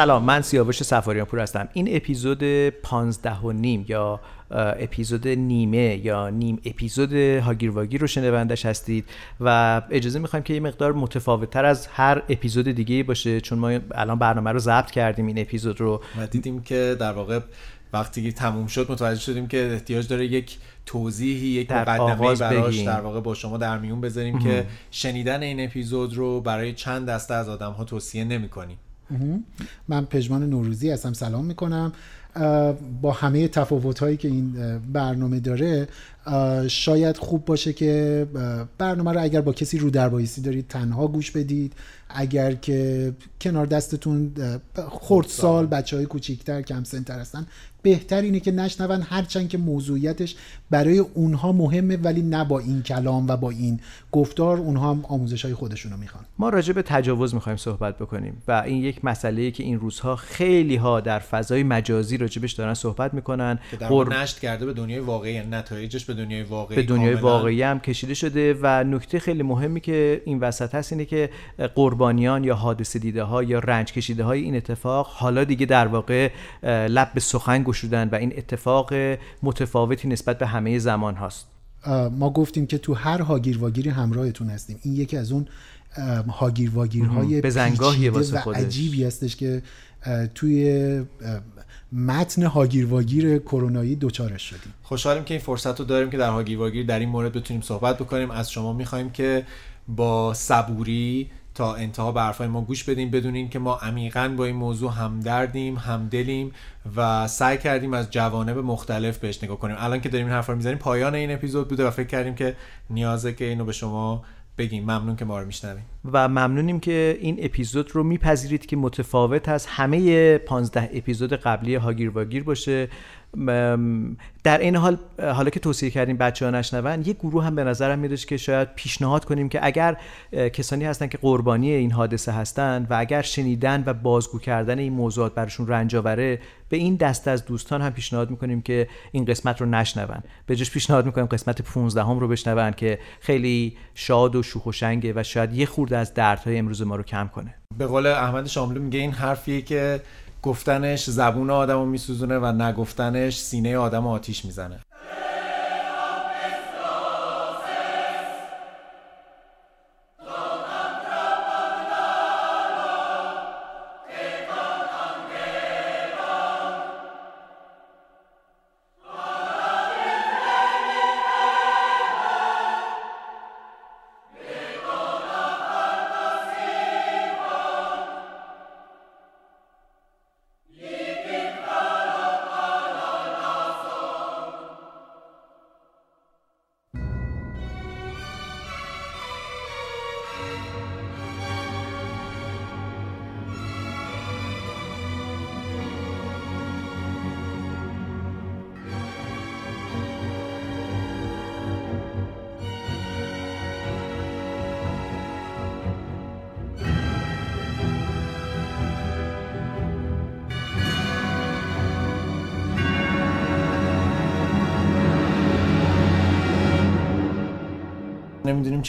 سلام من سیاوش سفاریان پور هستم. این اپیزود پانزده و نیم یا اپیزود نیمه یا نیم اپیزود هاگیر واگیر رو شنوندش هستید و اجازه می‌خوایم که یه مقدار متفاوت تر از هر اپیزود دیگه باشه چون ما الان برنامه رو ضبط کردیم این اپیزود رو. و دیدیم که در واقع وقتی تموم شد متوجه شدیم که احتیاج داره یک توضیحی یک مقدمه براش در واقع با شما در میون بذاریم که شنیدن این اپیزود رو برای چند دسته از آدم ها توصیه نمی کنیم من پژمان نوروزی هستم. سلام می‌کنم. با همه تفاوت هایی که این برنامه داره شاید خوب باشه که برنامه رو اگر با کسی رو در دارید تنها گوش بدید. اگر که کنار دستتون خردسال بچه های کوچیکتر کم سنتر هستن بهتر اینه که نشنون هرچند که موضوعیتش برای اونها مهمه ولی نه با این کلام و با این گفتار. اونها هم آموزش های خودشونو می‌خوان. ما راجع به تجاوز می‌خوایم صحبت بکنیم و این یک مسئله که این روزها خیلی ها در فضای مجازی راجبش دارن صحبت می‌کنن. که در قر... نشت کرده به دنیای واقعی نتایجش به دنیای واقعی به دنیای واقعی هم کشیده شده و نکته خیلی مهمی که این وسط هست اینه که قربانیان یا حادثه دیده ها یا رنج کشیده های این اتفاق حالا دیگه در واقع لب به سخن گشودن و این اتفاق متفاوتی نسبت به همه زمان هاست. ما گفتیم که تو هر هاگیر واگیری همراهتون هستیم. این یکی از اون هاگیر واگیرهای به و عجیبی هستش که توی متن هاگیر واگیر کرونایی دوچارش شدیم. خوشحالیم که این فرصت رو داریم که در هاگیر واگیر در این مورد بتونیم صحبت بکنیم. از شما می‌خوایم که با صبوری تا انتها به حرفای ما گوش بدیم بدونین که ما عمیقا با این موضوع همدردیم همدلیم و سعی کردیم از جوانب مختلف بهش نگاه کنیم. الان که داریم این حرفا می‌زنیم پایان این اپیزود بوده و فکر کردیم که نیازه که اینو به شما بگیم. ممنون که ما رو میشنویم و ممنونیم که این اپیزود رو میپذیرید که متفاوت از همه 15 اپیزود قبلی هاگیر واگیر باشه. در این حال حالا که توصیه کردیم بچه ها نشنون یه گروه هم به نظرم میادش که شاید پیشنهاد کنیم که اگر کسانی هستن که قربانی این حادثه هستن و اگر شنیدن و بازگو کردن این موضوعات برشون رنج آوره به این دست از دوستان هم پیشنهاد می‌کنیم که این قسمت رو نشنون. به جاش پیشنهاد می‌کنیم قسمت 15 هم رو بشنون که خیلی شاد و شوخ و شنگه و شاید یه خورده از دردهای امروز ما رو کم کنه. به قول احمد شاملو میگه این حرفیه که گفتنش زبون آدم رو میسوزونه و نگفتنش سینه آدم آتیش می‌زنه.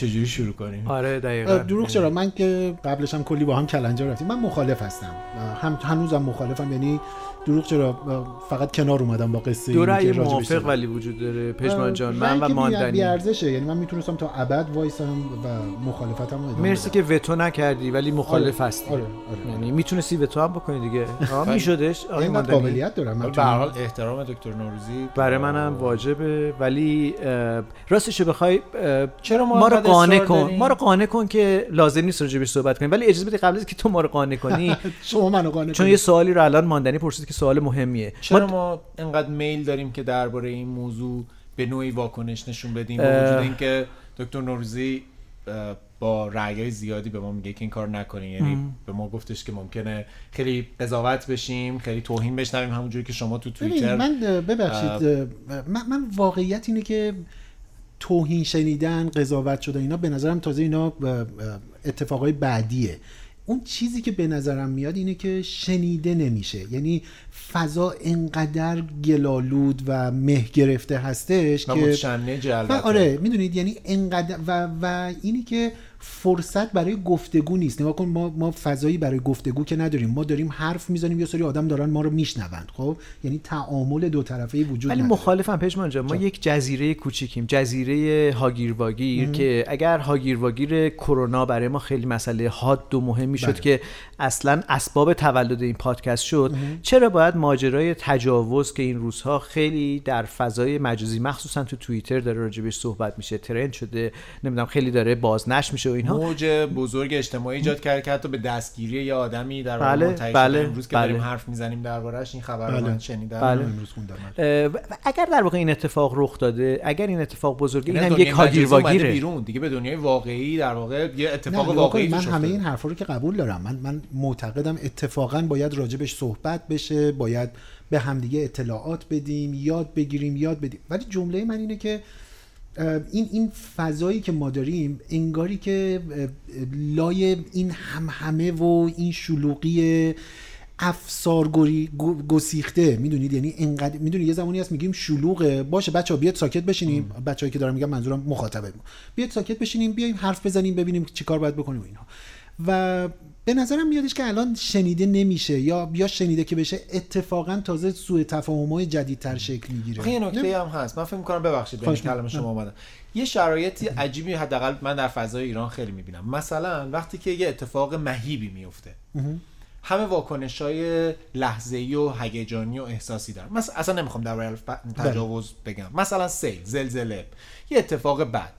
چجوری شروع کنیم؟ آره دقیقا. دروغ چرا؟ من که قبلش هم کلی با هم کلنجار رفتیم. من مخالف هستم. هم هنوزم مخالفم. یعنی دروغ چرا؟ فقط کنار اومدم با قصه دو رأی موافق ولی وجود داره. پژمان جان من و ماندنی. بی ارزشه. یعنی من می‌تونستم تا ابد وایسم و مخالفتم ادامه مرسی که وتو نکردی ولی مخالف آره. هستی. آره. آره. یعنی می‌تونستی وتو هم بکنی دیگه. میشدش. آره من قابلیت دارم من به حال احترام دکتر نوروزی. برای منم واجبه. ولی راستش بخوای چرا ما, ما رو قانع کن. ما رو قانع کن که لازم نیست راجع صحبت کنیم. ولی اجازه بده قبل از که تو ما رو قانع کنی. شما منو قانع چون یه سوالی رو الان ماندنی پرسید که سوال مهمیه. چرا ما انقدر میل داریم که درباره این موضوع به نوعی واکنش نشون بدیم؟ با وجود اینکه دکتر نوروزی با رعیای زیادی به ما میگه که این کار نکنیم یعنی به ما گفتش که ممکنه خیلی قضاوت بشیم خیلی توهین بشنویم همونجوری که شما تو توییتر من ببخشید من, من واقعیت اینه که توهین شنیدن قضاوت شده اینا به نظرم تازه اینا اتفاقای بعدیه. اون چیزی که به نظرم میاد اینه که شنیده نمیشه. یعنی فضا انقدر گلالود و مه گرفته هستش و که و آره می‌دونید یعنی انقدر و, و اینی که فرصت برای گفتگو نیست. نگاه کن ما ما فضایی برای گفتگو که نداریم. ما داریم حرف می‌زنیم یه سری آدم دارن ما رو میشنوند خب؟ یعنی تعامل دو طرفه وجود ولی. مخالفم پژمان جان ما یک جزیره کوچیکیم. جزیره هاگیر واگیر که اگر هاگیر واگیر کرونا برای ما خیلی مسئله حاد و مهم می‌شد بله. که اصلا اسباب تولد این پادکست شد چرا باید ماجرای تجاوز که این روزها خیلی در فضای مجازی مخصوصا تو توییتر داره راجبش صحبت میشه ترند شده نمی‌دونم خیلی داره بازنشر میشه اینها موج بزرگ اجتماعی ایجاد کرد که حتی به دستگیری یه آدمی در واقع بله، منتهی. بله، امروز که بله. داریم حرف می‌زنیم دربارش این خبر رو بله. من شنیدم بله. امروز خوندم اگر در واقع این اتفاق رخ داده اگر این اتفاق بزرگه این هم یک هاگیر واگیره بیرون دیگه به دنیای واقعی در واقع یه نه اتفاق نگاه واقعی من همه. این حرفا رو که قبول دارم من من معتقدم اتفاقا باید راجبش صحبت بشه باید به همدیگه اطلاعات بدیم یاد بگیریم یاد بدیم ولی جمله من اینه که این این فضایی که ما داریم انگاری که لای این هم همه و این شلوغی افسارگری گو- گسیخته می‌دونید؟ یعنی انقدر می‌دونید؟ یه زمانی هست میگیم شلوغه. باشه بچه ها بیاد ساکت بشینیم. بچه‌ای که دارم میگم منظورم مخاطبه. بیاد ساکت بشینیم بیایم حرف بزنیم ببینیم چیکار باید بکنیم و اینها. و به نظرم میادش که الان شنیده نمیشه یا یا شنیده که بشه اتفاقا تازه سوء تفاهم‌های جدیدتر شکل می‌گیره. آخه یه نکته هم هست. من فکر می‌کنم ببخشید خواهش کلام. شما اومدم. یه شرایطی عجیبی حداقل من در فضای ایران خیلی می‌بینم. مثلا وقتی که یه اتفاق مهیبی میفته همه واکنش های لحظه و هیجانی و احساسی دارن. مثلا اصلا نمی‌خوام در تجاوز بگم. مثلا سیل زلزله یه اتفاق بد.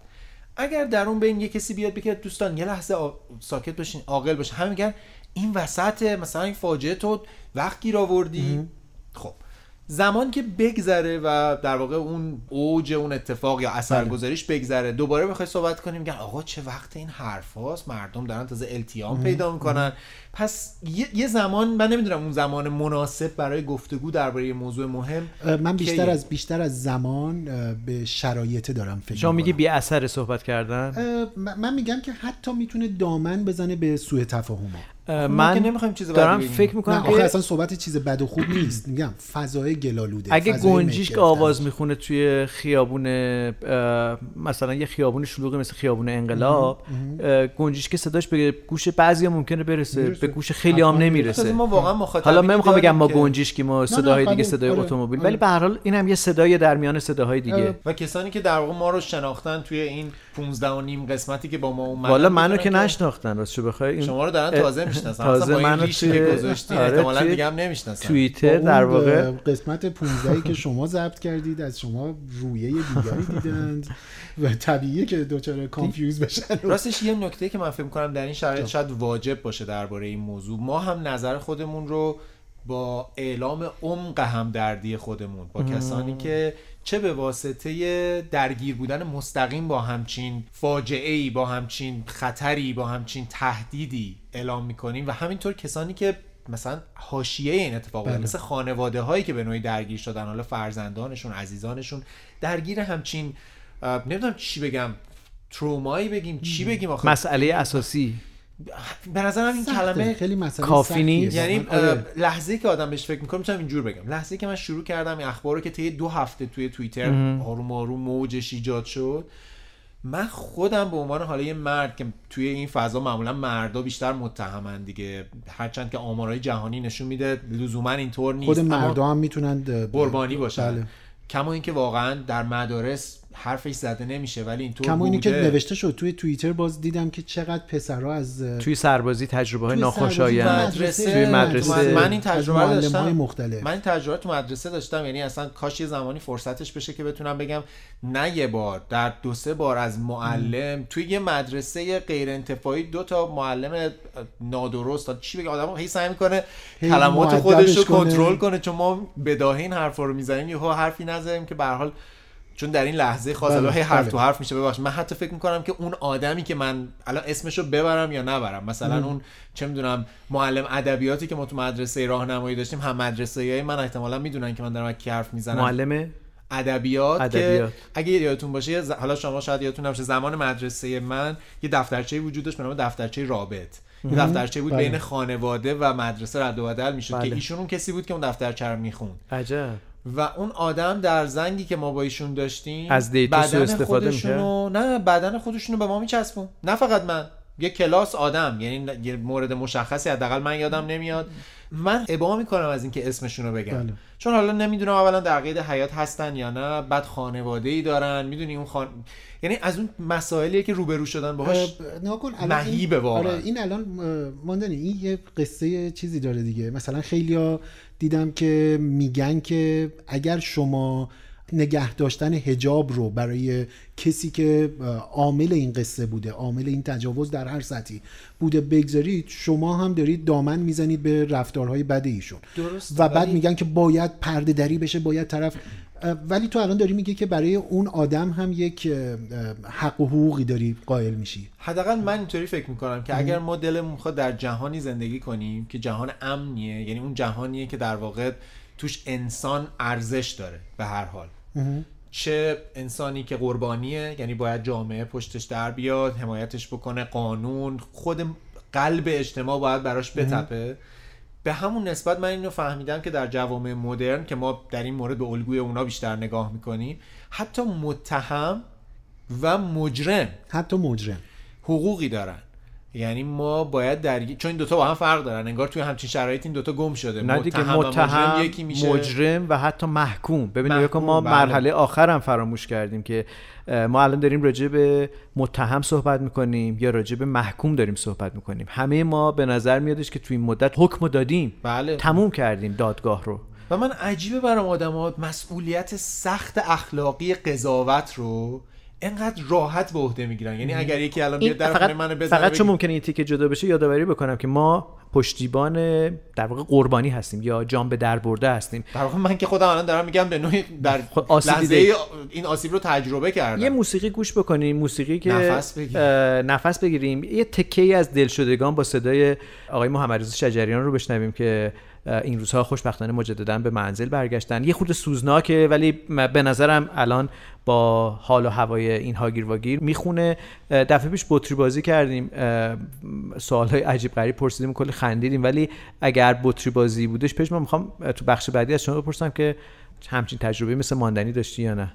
اگر در اون بین یه کسی بیاد بگه دوستان یه لحظه آ- ساکت باشین عاقل باشین. همه میگن این وسط مثلا این فاجعه تو وقت گیر آوردی. خب. زمان که بگذره و در واقع اون اوج اون اتفاق یا اثرگذاریش بگذره دوباره بخوای صحبت کنیم میگن آقا چه وقت این حرف هاست مردم دارن تازه التیام پیدا می‌کنن. پس یه, یه زمان من نمی‌دونم اون زمان مناسب برای گفتگو درباره یه موضوع مهم من بیشتر؟ از بیشتر از زمان به شرایط دارم فکر شما میگی. بی اثر صحبت کردن من میگم که حتی می‌تونه دامن بزنه به سوء تفاهم من نمی‌خوایم چیز دارم. فکر نه می‌کنم آخه که اصلا صحبت چیز بد و خوب نیست میگم فضای گلالوده اگه گنجیش که. آواز می‌خونه توی خیابون مثلا یه خیابون شلوغی مثل خیابون انقلاب گنجیش که صداش به گوش بعضی ممکنه برسه. به گوش خیلی هم حتما نمی‌رسه. ما واقعا مخاطبینی حالا من می‌خوام بگم ما گنجیش که ما صداهای دیگه. صدای آره، اتومبیل. آره. ولی به هر حال این هم یه صدای در میان صداهای دیگه. اه، و کسانی که در واقع ما رو شناختن توی این 15 و نیم قسمتی که با ما اومدن والا منو که نشناختن راستشو بخوای این شما رو دارن تازه می‌شناسن. تازه منو که آره، احتمالاً دیگه هم نمی‌شناسن. توییتر با در واقع. قسمت 15 که شما ضبط کردید از شما رویه دیگری دیدند و طبیعیه که دوچاره کانفیوز بشن. راستش یه نکته که من فکر کنم در این شرایط شاید واجب باشه درباره این موضوع. ما هم نظر خودمون رو با اعلام عمق همدردی خودمون با کسانی که چه به واسطه درگیر بودن مستقیم با همچین فاجعه ای با همچین خطری با همچین تهدیدی اعلام می‌کنیم و همینطور کسانی که مثلا حاشیه این اتفاق بله. مثل خانواده هایی که به نوعی درگیر شدن حالا فرزندانشون عزیزانشون درگیر همچین نمی‌دونم چی بگم ترومایی بگیم چی بگیم آخه. مسئله اساسی. به نظرم این سخته. کلمه خیلی مسئله کافی. نیست. یعنی. آره. لحظه که آدم بهش فکر می‌کنه می‌تونم اینجور بگم لحظه که من شروع کردم این اخبار رو که طی دو هفته توی توییتر آروم آروم موجش ایجاد شد من خودم به عنوان حالا یه مرد که توی این فضا معمولا مردا بیشتر متهمن دیگه هرچند که آمارهای جهانی نشون میده لزوما اینطور نیست خود اما مردا هم می‌تونن قربانی باشن بله. کما اینکه واقعا در مدارس حرفش زده نمیشه ولی اینطور کما اینی که. نوشته شد توی توییتر باز دیدم که چقدر پسرها از توی سربازی تجربه های توی ناخوشایند. مدرسه توی مدرسه. من این تجربه داشتم. مختلف. من این تجربه تو مدرسه داشتم یعنی اصلا کاش یه زمانی فرصتش بشه که بتونم بگم نه یه بار در دو سه بار از معلم. توی یه مدرسه غیر انتفاعی دو تا معلم نادرست تا چی بگم آدم هی سعی می‌کنه هی کلمات خودش رو. کنترل کنه چون ما بداهه این حرفا رو می‌زنیم یهو حرفی نزنیم که به هر حال چون در این لحظه خاص بله، حرف بله. تو حرف میشه ببخشید من حتی فکر می‌کنم که اون آدمی که من الان اسمشو ببرم یا نبرم مثلا اون چه می‌دونم معلم ادبیاتی که ما تو مدرسه راهنمایی داشتیم هم مدرسه های من احتمالا می‌دونن که من دارم کی حرف می‌زنم معلم ادبیات که. اگه یادتون باشه حالا شما شاید یادتون نباشه زمان مدرسه من یه دفترچه وجود داشت به نام دفترچه رابط یه دفترچه بود بله. بین خانواده و مدرسه رد و بدل می‌شد بله. که ایشون اون کسی بود که اون دفترچه رو می‌خوند عجب و اون آدم در زنگی که ما با ایشون داشتیم از دیتا استفاده خودشونو نه بدن خودشونو به ما میچسبون. نه فقط من یه کلاس آدم یعنی یه مورد مشخصی حداقل من یادم نمیاد. من ابا می‌کنم از اینکه اسمشون رو بگم. بله. چون حالا نمی‌دونم اولا در قید حیات هستن یا نه بعد خانواده ای دارن می‌دونی اون خان... یعنی از اون مسائلیه که روبرو شدن باهاش مهیبه واقعا. آره این الان ماندنی این یه قصه چیزی داره دیگه. مثلا خیلیا دیدم که میگن که اگر شما نگه داشتن هجاب رو برای کسی که عامل این قصه بوده عامل این تجاوز در هر سطحی بوده بگذارید شما هم دارید دامن می‌زنید به رفتارهای بد ایشون. درست و بعد میگن که باید پرده دری بشه باید طرف ولی تو الان داری میگه که برای اون آدم هم یک حق و حقوقی داری قائل میشی. حداقل من اینطوری فکر می‌کنم که اگر ما دلمون می‌خواد در جهانی زندگی کنیم که جهان امنیه یعنی اون جهانیه که در واقع توش انسان ارزش داره به هر حال. چه انسانی که قربانیه یعنی باید جامعه پشتش در بیاد حمایتش بکنه قانون خود قلب اجتماع باید براش بتپه. به همون نسبت من اینو فهمیدم که در جوامع مدرن که ما در این مورد به الگوی اونا بیشتر نگاه می‌کنیم حتی متهم و مجرم حتی مجرم. حقوقی دارن. یعنی ما باید در چون این دوتا با هم فرق دارن. انگار توی همچین شرایط این دوتا گم شده. نه دیگه متهم و متهم مجرم یکی میشه. مجرم و حتی محکوم. ببین محکوم، نگاه کن ما بله. مرحله آخر هم فراموش کردیم که ما الان داریم راجع به متهم صحبت می‌کنیم یا راجع به محکوم داریم صحبت می‌کنیم. همه ما به نظر میادش که توی این مدت حکم دادیم. بله. تموم کردیم دادگاه رو. و من عجیبه برام آدم مسئولیت سخت اخلاقی قضاوت رو انقدر راحت به عهده می‌گیرن. یعنی اگر یکی الان بیاد در خونه منو فقط, بزنه فقط چون ممکنه این تیکه جدا بشه یادآوری بکنم که ما پشتیبان در واقع قربانی هستیم یا جان به در برده هستیم. در واقع من که خودم الان دارم میگم به نوعی در خود آسیب لحظه. این آسیب رو تجربه کردم. یه موسیقی گوش بکنیم موسیقی که نفس بگیریم. نفس بگیریم. یه تکه ای از دلشدگان با صدای آقای محمد رضا شجریان رو بشنویم که این روزها خوشبختانه مجددا به منزل برگشتن. یه خود سوزناکه ولی به نظرم الان با حال و هوای این هاگیر واگیر می‌خونه. دفعه پیش بطری بازی کردیم. سوال های عجیب غریب پرسیدیم کلی خندیدیم. ولی اگر بطری بازی بودش پیش من می‌خوام تو بخش بعدی از شما بپرسم که همچین تجربه مثل ماندنی داشتی یا نه؟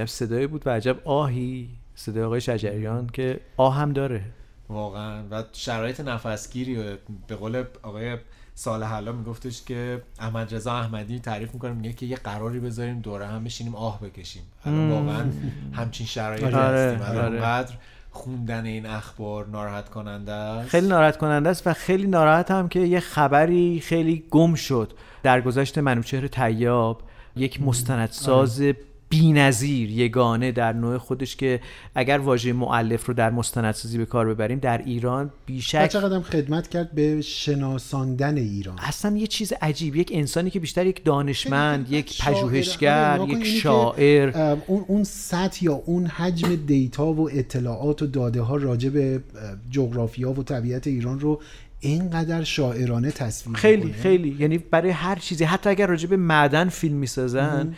عجب صدایی بود و عجب آهی صدای آقای شجریان که آه هم داره. واقعا. و شرایط نفسگیری و به قول آقای صالح الله میگفتش که احمد رضا احمدی تعریف می‌کنه میگه که یه قراری بذاریم دوره هم بشینیم آه بکشیم. الان واقعا همچین شرایطی آره، هستیم. الان آره. اونقدر خوندن این اخبار ناراحت کننده است. خیلی ناراحت کننده است و خیلی ناراحت هم که یه خبری خیلی گم شد. در گذشت منوچهر طیاب یک مستندساز بی‌نظیر یگانه در نوع خودش که اگر واژه معلف رو در مستندسازی به کار ببریم در ایران بیشک چقدر هم خدمت کرد به شناساندن ایران. اصلا یه چیز عجیب. یک انسانی که بیشتر یک دانشمند یک. آره، پژوهشگر یک شاعر. اه، اون اون سطح یا اون حجم دیتا و اطلاعات و داده ها راجع به جغرافیا و طبیعت ایران رو اینقدر شاعرانه تصویر خیلی می‌کنه. خیلی. یعنی برای هر چیزی حتی اگر راجع به معدن فیلم می‌سازن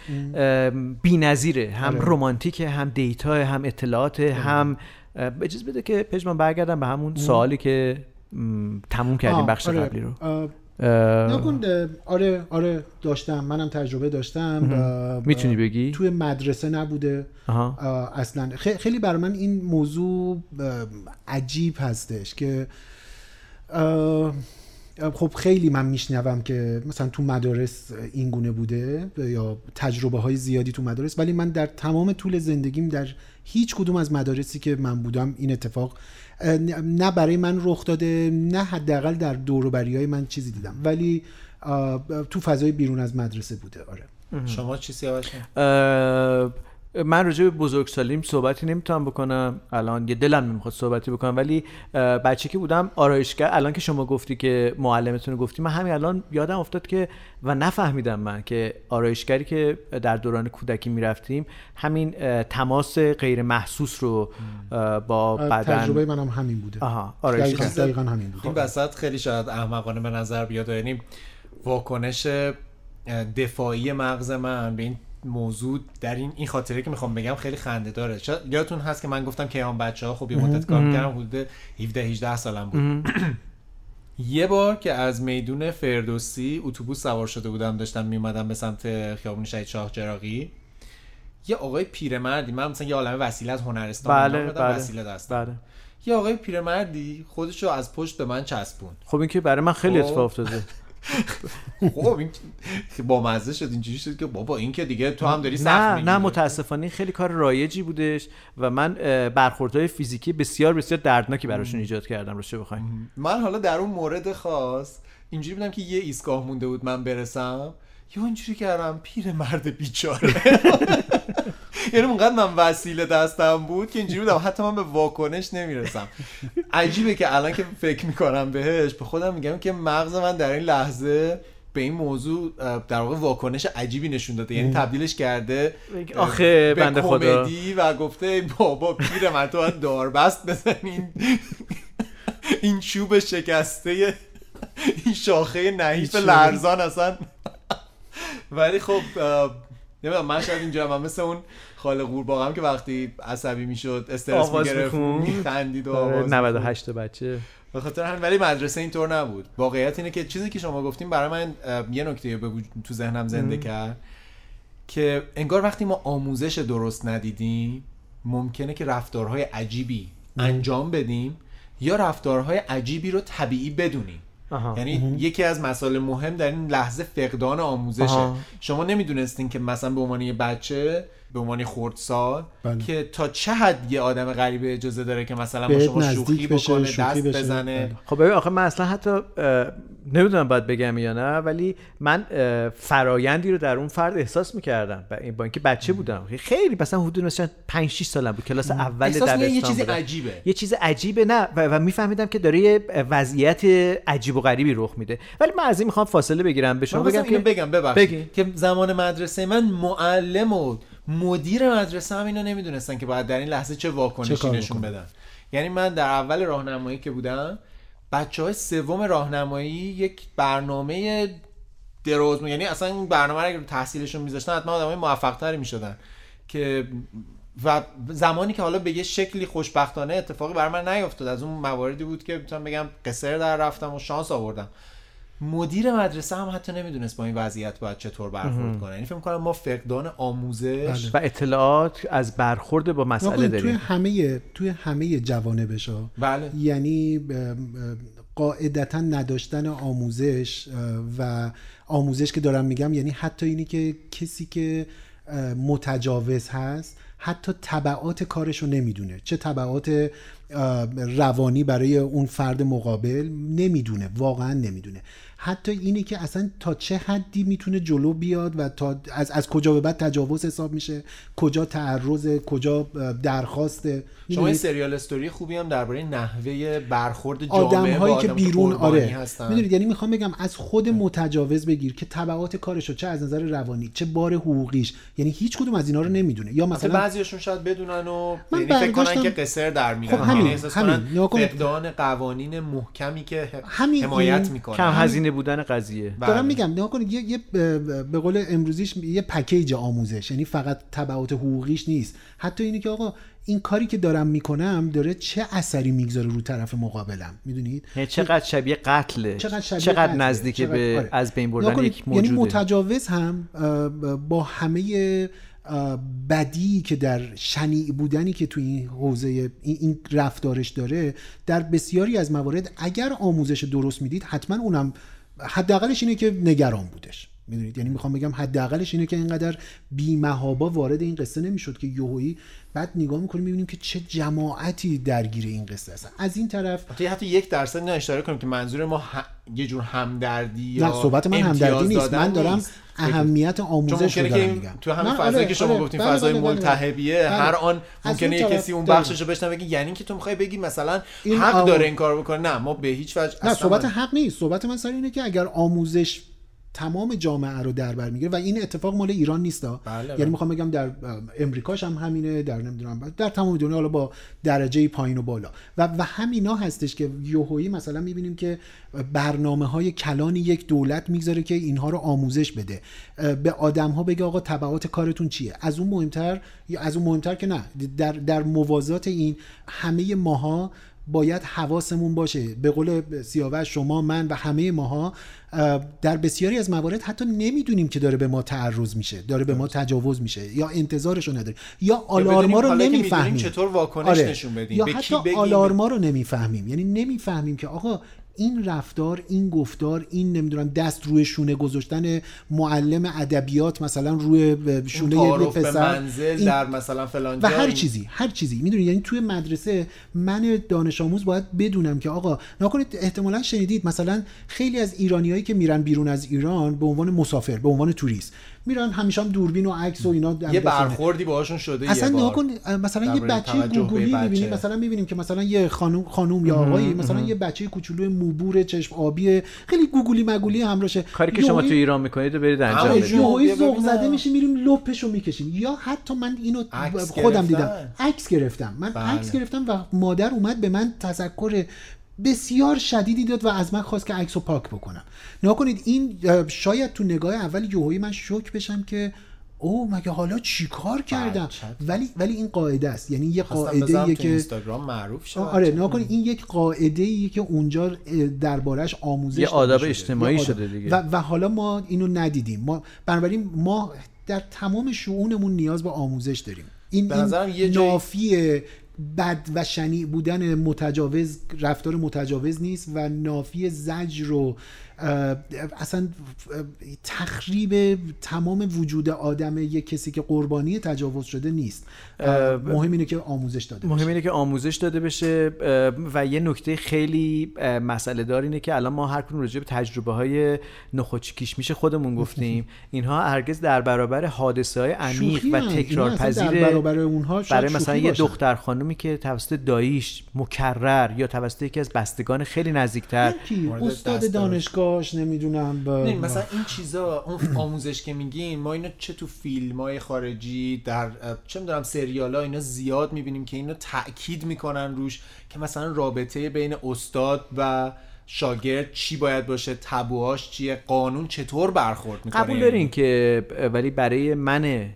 بی‌نظیره. هم آره. رمانتیکه هم دیتا هم اطلاعات هم اه، اجازه بده که پژمان برگردم به همون سوالی که تموم کردیم بخش آره. قبلی رو. نکن آره آره داشتم. منم تجربه داشتم می‌تونی بگی؟ توی مدرسه نبوده. اصلا خیلی برای من این موضوع عجیب هستش که خب خیلی من میشنوم که مثلا تو مدارس این گونه بوده یا تجربه های زیادی تو مدارس ولی من در تمام طول زندگیم در هیچ کدوم از مدارسی که من بودم این اتفاق نه برای من رخ داده نه حداقل در دور و های من چیزی دیدم. ولی تو فضای بیرون از مدرسه بوده آره. شما چی سیاوش؟ اه، من راجع به بزرگسالیم صحبتی نمی‌تونم بکنم. الان یه دلم نمی‌خواد صحبتی بکنم ولی بچه که بودم آرایشگر الان که شما گفتی که معلمتون گفتی من همین الان یادم افتاد که و نفهمیدم من که آرایشگری که در دوران کودکی می‌رفتیم همین تماس غیر محسوس رو با بدن. تجربه منم همین بوده. آها آرایشگر دقیقا همین بوده این وسط خیلی شاید احمقانه به نظر بیاد یعنی واکنش دفاعی مغز من به این موضوع در این این خاطره که می‌خوام بگم خیلی خنده داره. یادتون هست که من گفتم که هم بچه ها خب یه مدت کار می‌کردم حدود 17 18 سالم بود. یه بار که از میدون فردوسی اتوبوس سوار شده بودم داشتم میومدم به سمت خیابون شهید شاه چراغی یه آقای پیرمردی من مثلا یه عالمه وسیله از هنرستان بله بردم، بله وسیله دستم. بله. یه آقای پیرمردی خودشو از پشت به من چسبون خب این که برای من خیلی خب. اتفاق افتاده. خب این با مزه شد اینجوری شد که بابا این که دیگه تو هم داری سخت نه نه متاسفانه این خیلی کار رایجی بودش و من برخوردهای فیزیکی بسیار بسیار دردناکی براشون ایجاد کردم رو چه بخواین من حالا در اون مورد خاص اینجوری بودم که یه ایستگاه مونده بود من برسم. یا اینجوری کردم پیر مرد بیچاره. یعنی اونقدر من وسیله دستم بود که اینجوری بودم. حتی من به واکنش نمی‌رسم. عجیبه که الان که فکر می‌کنم بهش به خودم میگم که مغز من در این لحظه به این موضوع در واقع واکنش عجیبی نشون داده. یعنی تبدیلش کرده آخه به بنده خدا. کمدی و گفته بابا پیر من تو باید داربست بزنین. این چوب شکسته این شاخه نحیف. لرزان اصلا. ولی خب نمی‌دونم من شاید اینجا من مثل اون خاله قورباغه هم که وقتی عصبی می‌شد استرس می‌گرفت. میخندید و آره، آواز 98 تا بچه. به خاطر همین ولی مدرسه اینطور نبود. واقعیت اینه که چیزی که شما گفتیم برای من یه نکته تو ذهنم زنده کرد که انگار وقتی ما آموزش درست ندیدیم ممکنه که رفتارهای عجیبی انجام بدیم یا رفتارهای عجیبی رو طبیعی بدونیم. آها. یعنی یکی از مسائل مهم در این لحظه فقدان آموزشه. آها. شما نمی‌دونستین که مثلا به عنوان یه بچه به عنوان خردسال بله. که تا چه حد یه آدم غریبه اجازه داره که مثلا با شما شوخی بکنه شوخی دست بشه. بزنه؟ بله. خب ببین آخه من اصلا حتی نمی‌دونم باید بگم یا نه ولی من فرایندی رو در اون فرد احساس می‌کردم. با اینکه بچه بودم. خیلی مثلا حدود مثلا 5 6 سالم بود. کلاس اول دبستان یه چیزی بودم. عجیبه. یه چیز عجیبه نه. و, و میفهمیدم که داره یه وضعیت عجیب و غریبی رخ میده. ولی من از این می‌خوام فاصله بگیرم. به شما بگم که بگم ببخشید. بگی. که زمان مدرسه من معلم و مدیر مدرسه هم اینو نمی‌دونستن که باید در این لحظه چه واکنشی نشون. بدن یعنی من در اول راهنمایی که بودم بچه های سوم راهنمایی یک برنامه دراز یعنی اصلا این برنامه رو اگر تحصیلشون میذاشتن حتما آدمای موفق تری می‌شدن که و زمانی که حالا به یه شکلی خوشبختانه اتفاقی بر من نیفتاد از اون مواردی بود که می‌تونم بگم قصر در رفتم و شانس آوردم مدیر مدرسه هم حتی نمی‌دونست با این وضعیت باید چطور برخورد کنه. یعنی فکر کنم ما فقدان آموزش و اطلاعات از برخورد با مسئله نکنید، توی داریم. همه توی همه جوانبش بله. یعنی قاعدتا نداشتن آموزش و آموزش که دارم میگم یعنی حتی اینی که کسی که متجاوز هست حتی طبعات کارش رو نمی‌دونه. چه طبعات اه، روانی برای اون فرد مقابل نمی‌دونه. واقعا نمی‌دونه. حتی اینی که اصلا تا چه حدی می‌تونه جلو بیاد و تا از, از کجا به بعد تجاوز حساب میشه؟ کجا تعرض کجا اه، درخواسته شما این؟ سریال استوری خوبی هم درباره نحوه برخورد جامعه آدم با هایی که بیرون آره. هستن. می‌دونید؟ یعنی می‌خوام بگم از خود متجاوز بگیر که تبعات کارشو چه از نظر روانی چه بار حقوقیش یعنی هیچ کدوم از اینا رو نمی‌دونه. یا مثلا بعضیشون شاید بدونن و من یعنی فکر کنن که قصر در میرن خب همین، یعنی همین. فقدان قوانین محکمی که همین حمایت این می‌کنه. کم هزینه بودن قضیه. بله. دارم میگم نگاه کنید یه, به قول امروزیش یه پکیج آموزش یعنی فقط تبعات حقوقیش نیست. حتی اینی که آقا این کاری که دارم می‌کنم داره چه اثری می‌گذاره رو طرف مقابلم؟ می‌دونید؟ یعنی چقدر شبیه قتله؟ چقدر شبیه چقدر قتله. نزدیک چقدر- به آره. از بین بردن یک یعنی موجوده متجاوز هم با همه بدی که در شنیع بودنی که تو این حوزه این, رفتارش داره در بسیاری از موارد اگر آموزش درست می‌دید حتما اونم حداقلش اینه که نگران بودش. می‌دونید؟ یعنی می‌خوام بگم حداقلش اینه که اینقدر بیمهابا وارد این قصه نمی‌شد که یوهویی بعد نگاه می‌کنیم می‌بینیم که چه جماعتی درگیر این قصه هستن. از این طرف حتی حتی یک درصد اینا اشاره کنیم که منظور ما ه- یه جور همدردی یا نه صحبت من همدردی نیست. من دارم نیست. اهمیت آموزش رو دارم میگم. تو همین نه، فضایی آره، که شما آره، گفتیم بله، فضای بله، بله، ملتهبیه بله. هر آن ممکنه یه کسی اون. بخشش رو بشنوه بگی یعنی که تو می‌خوای بگی مثلا حق آم- داره این کارو بکنه. نه ما به هیچ وجه نه صحبت من- حق نیست. صحبت من سر اینه که اگر آموزش تمام جامعه رو در بر می‌گیره و این اتفاق مال ایران نیست. بله، بله. یعنی می‌خوام بگم در امریکاش هم همینه در نمی‌دونم در تمام دنیا حالا با درجه پایین و بالا و و همینا هستش که یوهویی مثلا می‌بینیم که برنامه های کلان یک دولت می‌گذاره که اینها رو آموزش بده به آدم ها بگه آقا تبعات کارتون چیه از اون مهمتر یا از اون مهمتر که نه در در موازات این همه ماها باید حواسمون باشه. به قول سیاوش شما من و همه ماها اه، در بسیاری از موارد حتی نمی‌دونیم که داره به ما تعرض میشه داره به ما تجاوز میشه یا انتظارش رو نداریم یا آلارما رو نمی‌فهمیم. چطور واکنش نشون بدیم. یا حتی؟ آلارما رو نمی‌فهمیم. یعنی نمی‌فهمیم که آقا این رفتار این گفتار این نمی‌دونم دست روی شونه گذاشتن معلم ادبیات مثلا روی شونه یه پسر منزل این در مثلا فلان و هر چیزی هر چیزی. می‌دونی؟ یعنی توی مدرسه من دانش آموز باید بدونم که آقا نکنید احتمالا شنیدید مثلا خیلی از ایرانیایی که میرن بیرون از ایران به عنوان مسافر به عنوان توریست. میرن همیشه هم دوربین و عکس و اینا یه. برخوردی باهاشون شده اصلا یه نگاه بار. کن مثلا یه بچه گوگلی بچه. می‌بینیم مثلا می‌بینیم که مثلا یه خانم خانم یا آقایی مثلا یه بچه کوچولو موبور چشم آبی خیلی گوگلی مگولی همراشه کاری که شما تو ایران می‌کنید برید انجام بدید ذوق ببینم. زده میشه میریم لپشو می‌کشیم یا حتی من اینو خودم؟ دیدم عکس گرفتم من بله. عکس گرفتم و مادر اومد به من تذکر بسیار شدیدی داد و از من خواست که عکس رو پاک بکنم نگاه کنید این شاید تو نگاه اول یهویی من شوک بشم که او مگه حالا چیکار کردم چت. ولی ولی این قاعده است یعنی یه قاعده ایه تو که اینستاگرام معروف شه آره بچه. نگاه کنید این یک قاعده ایه که اونجا دربارش آموزش یه داده آداب شده. اجتماعی یه آداب. شده دیگه. و, و حالا ما اینو ندیدیم ما بنابراین ما در تمام شؤونمون نیاز به آموزش داریم این, به این نظرم یه جایی- نافی بد و شنیع بودن متجاوز رفتار متجاوز نیست و نافی زجر و اصلا تخریب تمام وجود آدم یک کسی که قربانی تجاوز شده نیست مهم اینه که آموزش داده بشه. مهم اینه که آموزش داده بشه و یه نکته خیلی مسئله دار اینه که الان ما هر کدوم راجع به تجربه های نخوچی کیش میشه خودمون گفتیم اینها هرگز در برابر حادثه های عمیق و تکرار پذیر در برابر اونها شاید برای مثلا یه باشن. دختر خانومی که توسط داییش مکرر یا توسط یکی از بستگان خیلی نزدیکتر استاد دست دانشگاهش نمی‌دونم با... نه مثلا این چیزا اون آموزش که میگین ما اینو چه تو فیلم های خارجی در چه می‌دونم سریال ها اینا زیاد می‌بینیم که اینو تاکید می‌کنن روش که مثلا رابطه بین استاد و شاگرد چی باید باشه تبوهاش چیه قانون چطور برخورد می‌کنه قبول دارین که ولی برای من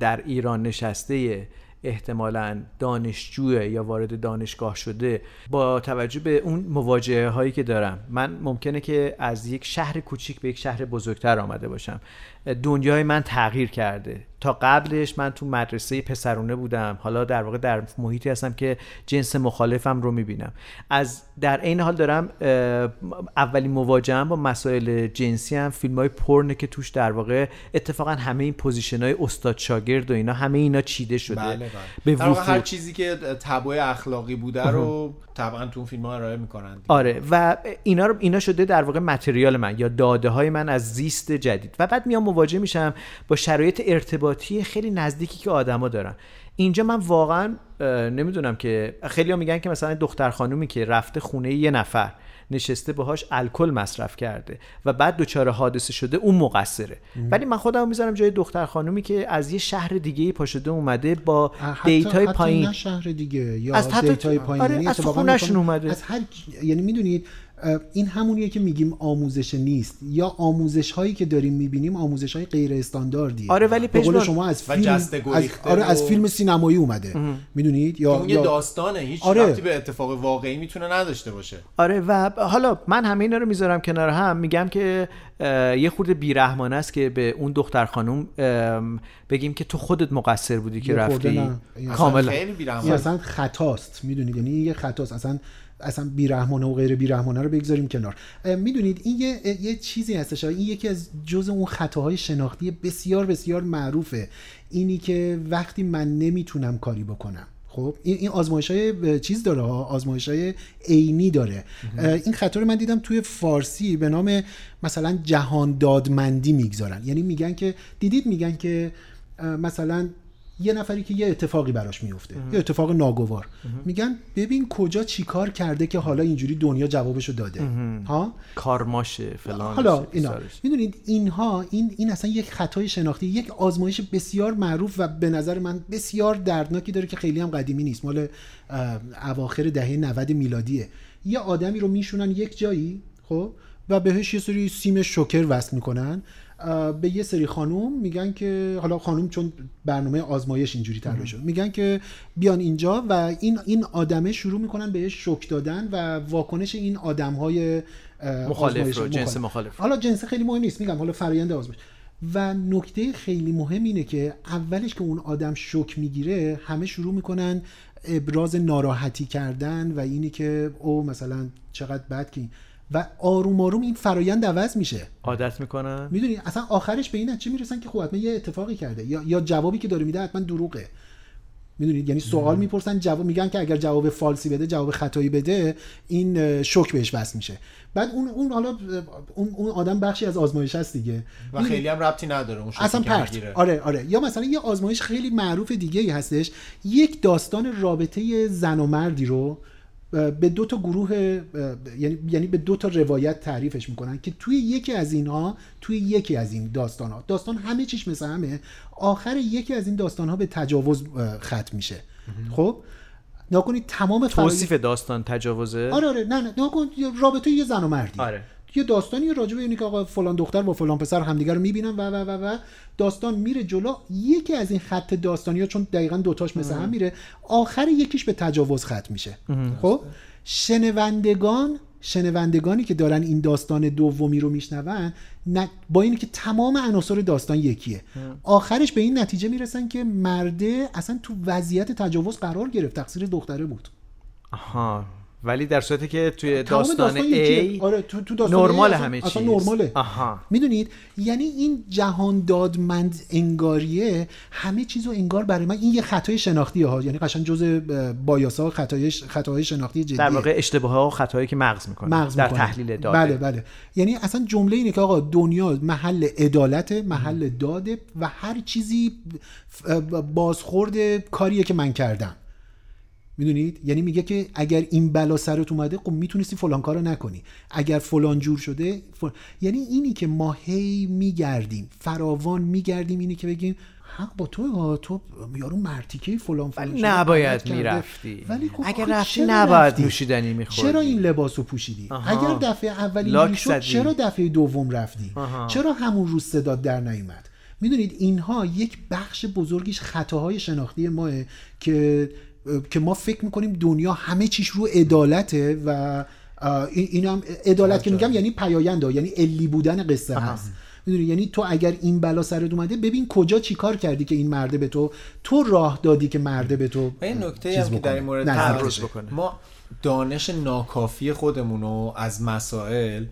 در ایران نشسته احتمالا دانشجو یا وارد دانشگاه شده با توجه به اون مواجهه هایی که دارم من ممکنه که از یک شهر کوچیک به یک شهر بزرگتر آمده باشم. دنیای من تغییر کرده. تا قبلش من تو مدرسه پسرونه بودم. حالا در واقع در محیطی هستم که جنس مخالفم رو می‌بینم. از در این حال دارم اولین مواجهم با مسائل جنسی هم فیلم های پرنه که توش در واقع اتفاقا همه این position های استاد شاگرد و اینا همه اینا چیده شده. بله بله. به در واقع هر چیزی که تابوی اخلاقی بوده رو طبعا تو اون فیلم ها ارائه می‌کنن آره. و اینا رو اینا شده در واقع material من یا داده های من از زیست جدید. و بعد میام مواجه میشم با شرایط ارتباطی خیلی نزدیکی که آدما دارن. اینجا من واقعا نمی‌دونم که خیلی میگن که مثلا دختر خانومی که رفته خونه یه نفر نشسته باهاش الکل مصرف کرده و بعد دچار حادثه شده اون مقصره. ولی من خودم می‌ذارم جای دختر خانومی که از یه شهر دیگه پا شده اومده با حتی- data ی حتی پایین. نه شهر دیگه یا از حتی- data ی پایین آره، از می‌خوام- اومده. از هر یعنی می‌دونید این همونیه که میگیم آموزش نیست. یا آموزش هایی که داریم می‌بینیم آموزش های غیر استانداردیه. آره، ولی به قول پژمان- شما از و فیلم از, آره از فیلم سینمایی اومده. می‌دونید؟ یا اون یه یا داستانه هیچ آره. ربطی به اتفاق واقعی می‌تونه نداشته باشه. آره و حالا من همه اینا رو می‌ذارم کنار هم. میگم که یه خورده بیرحمانه است که به اون دختر خانم بگیم که تو خودت مقصر بودی که رفتی. کاملا. خیلی بیرحمانه. اصلا خطاست. می‌دونید؟ یعنی یه خطاست. اصلا اصلا بیرحمانه و غیر بیرحمانه رو بگذاریم کنار. می‌دونید این یه, یه چیزی هستش. این یکی از جز اون خطاهای شناختی بسیار بسیار معروفه. اینی که وقتی من نمی‌تونم کاری بکنم خب؟ این این آزمایش های چیز داره ها؟ آزمایش های عینی داره. این خطا رو من دیدم توی فارسی به نام مثلا جهان دادمندی می‌گذارن. یعنی میگن که دیدید میگن که مثلا یه نفری که یه اتفاقی براش میفته یه اتفاق ناگوار. میگن ببین کجا چیکار کرده که حالا اینجوری دنیا جوابشو داده. ها؟ کارماشه فلان حالا اینا. می‌دونید اینها این این اصلا یک خطای شناختی یک آزمایش بسیار معروف و به نظر من بسیار دردناکی داره که خیلی هم قدیمی نیست. مال اواخر دهه 90 میلادیه. یه آدمی رو میشونن یک جایی خب؟ و بهش یه سری سیم شوکر وصل می‌کنن. به یه سری خانوم میگن که حالا خانوم چون برنامه آزمایش اینجوری طراحی شد میگن که بیان اینجا و این این آدمه شروع می‌کنن بهش شوک دادن و واکنش این آدمهای مخالف رو، جنس مخالف. حالا جنس خیلی مهم نیست میگم حالا فرایند آزمایش. و نکته خیلی مهم اینه که اولش که اون آدم شوک می‌گیره همه شروع می‌کنن ابراز ناراحتی کردن و اینی که او مثلا چقدر بد که و آروم آروم این فرایند عوض میشه. عادت می‌کنن؟ می‌دونی؟ اصلا آخرش به این چه می‌رسن که خب حتما یه اتفاقی کرده. یا یا جوابی که داره میده حتما دروغه. می‌دونید یعنی سوال می‌پرسن جواب میگن که اگر جواب فالسی بده جواب خطایی بده این شوک بهش وصل میشه. بعد اون اون حالا اون, اون آدم بخشی از آزمایش هست دیگه. و می‌دونی؟ خیلی هم ربطی نداره اون اصلا پرت. آره آره. یا مثلا یه آزمایش خیلی معروف دیگه ای هستش. یک داستان رابطه زن و مردی رو به دو تا گروه یعنی یعنی به دو تا روایت تعریفش می‌کنن که توی یکی از اینها توی یکی از این داستان ها داستان همه چیش مثل همه آخر یکی از این داستان ها به تجاوز ختم میشه. خب؟ نکنید تمام توصیف داستان تجاوزه؟ آره آره نه نه نکن رابطه یه زن و مردی. آره. یه داستانی راجع به اینه که آقا فلان دختر با فلان پسر همدیگه رو می‌بینن و و و و. داستان میره جلو. یکی از این خط داستانی ها چون دقیقا دوتاش مثل هم میره. آخر یکیش به تجاوز ختم میشه. خب؟ شنوندگان شنوندگانی که دارن این داستان دومی رو میشنون با اینکه تمام عناصر داستان یکیه. آخرش به این نتیجه می‌رسن که مرده اصلا تو وضعیت تجاوز قرار گرفت. تقصیر دختره بود. آها. ولی در صورتی که توی داستان یکیه. A آره تو, تو داستان نرمال اصلا- همه اصلا چیز. نرماله آها. می‌دونید یعنی این جهان دادمند انگاریه همه چیزو انگار برای من این یه خطای شناختی ها یعنی قشنگ جزء بایاسا خطای خطاهای شناختی جدیه در واقع اشتباه ها و خطاهایی که مغز می‌کنه مغز در می‌کنه. تحلیل داده بله بله یعنی اصلا جمله اینه که آقا دنیا محل عدالت محل داده و هر چیزی بازخورد کاریه که من کردم می‌دونید یعنی میگه که اگر این بلا سرت اومده خب می‌تونستی فلان کارو نکنی اگر فلان جور شده فل... یعنی اینی که ما هی میگردیم فراوان میگردیم اینی که بگیم حق با تو ها تو یارو مرتیکه فلان فلان ولی نباید. می‌رفتی ولی خب اگر رفتی نباید؟ نوشیدنی میخوردی چرا این لباس رو پوشیدی آها. اگر دفعه اول لاک اینجوری شد زدی. چرا دفعه دوم رفتی آها. چرا همون روز صدات در نیومد می‌دونید اینها یک بخش بزرگیش خطاهای شناختی ماه که که ما فکر می‌کنیم دنیا همه چیش رو عدالته و این هم عدالت که میگم یعنی پیاینده یعنی علی بودن قصه هست می‌دونی یعنی تو اگر این بلا سرت اومده ببین کجا چیکار کردی که این مرده به تو تو راه دادی که مرده به تو و این نکته هم که در این. مورد. بکنه. ما دانش ناکافی خودمون رو از مسائل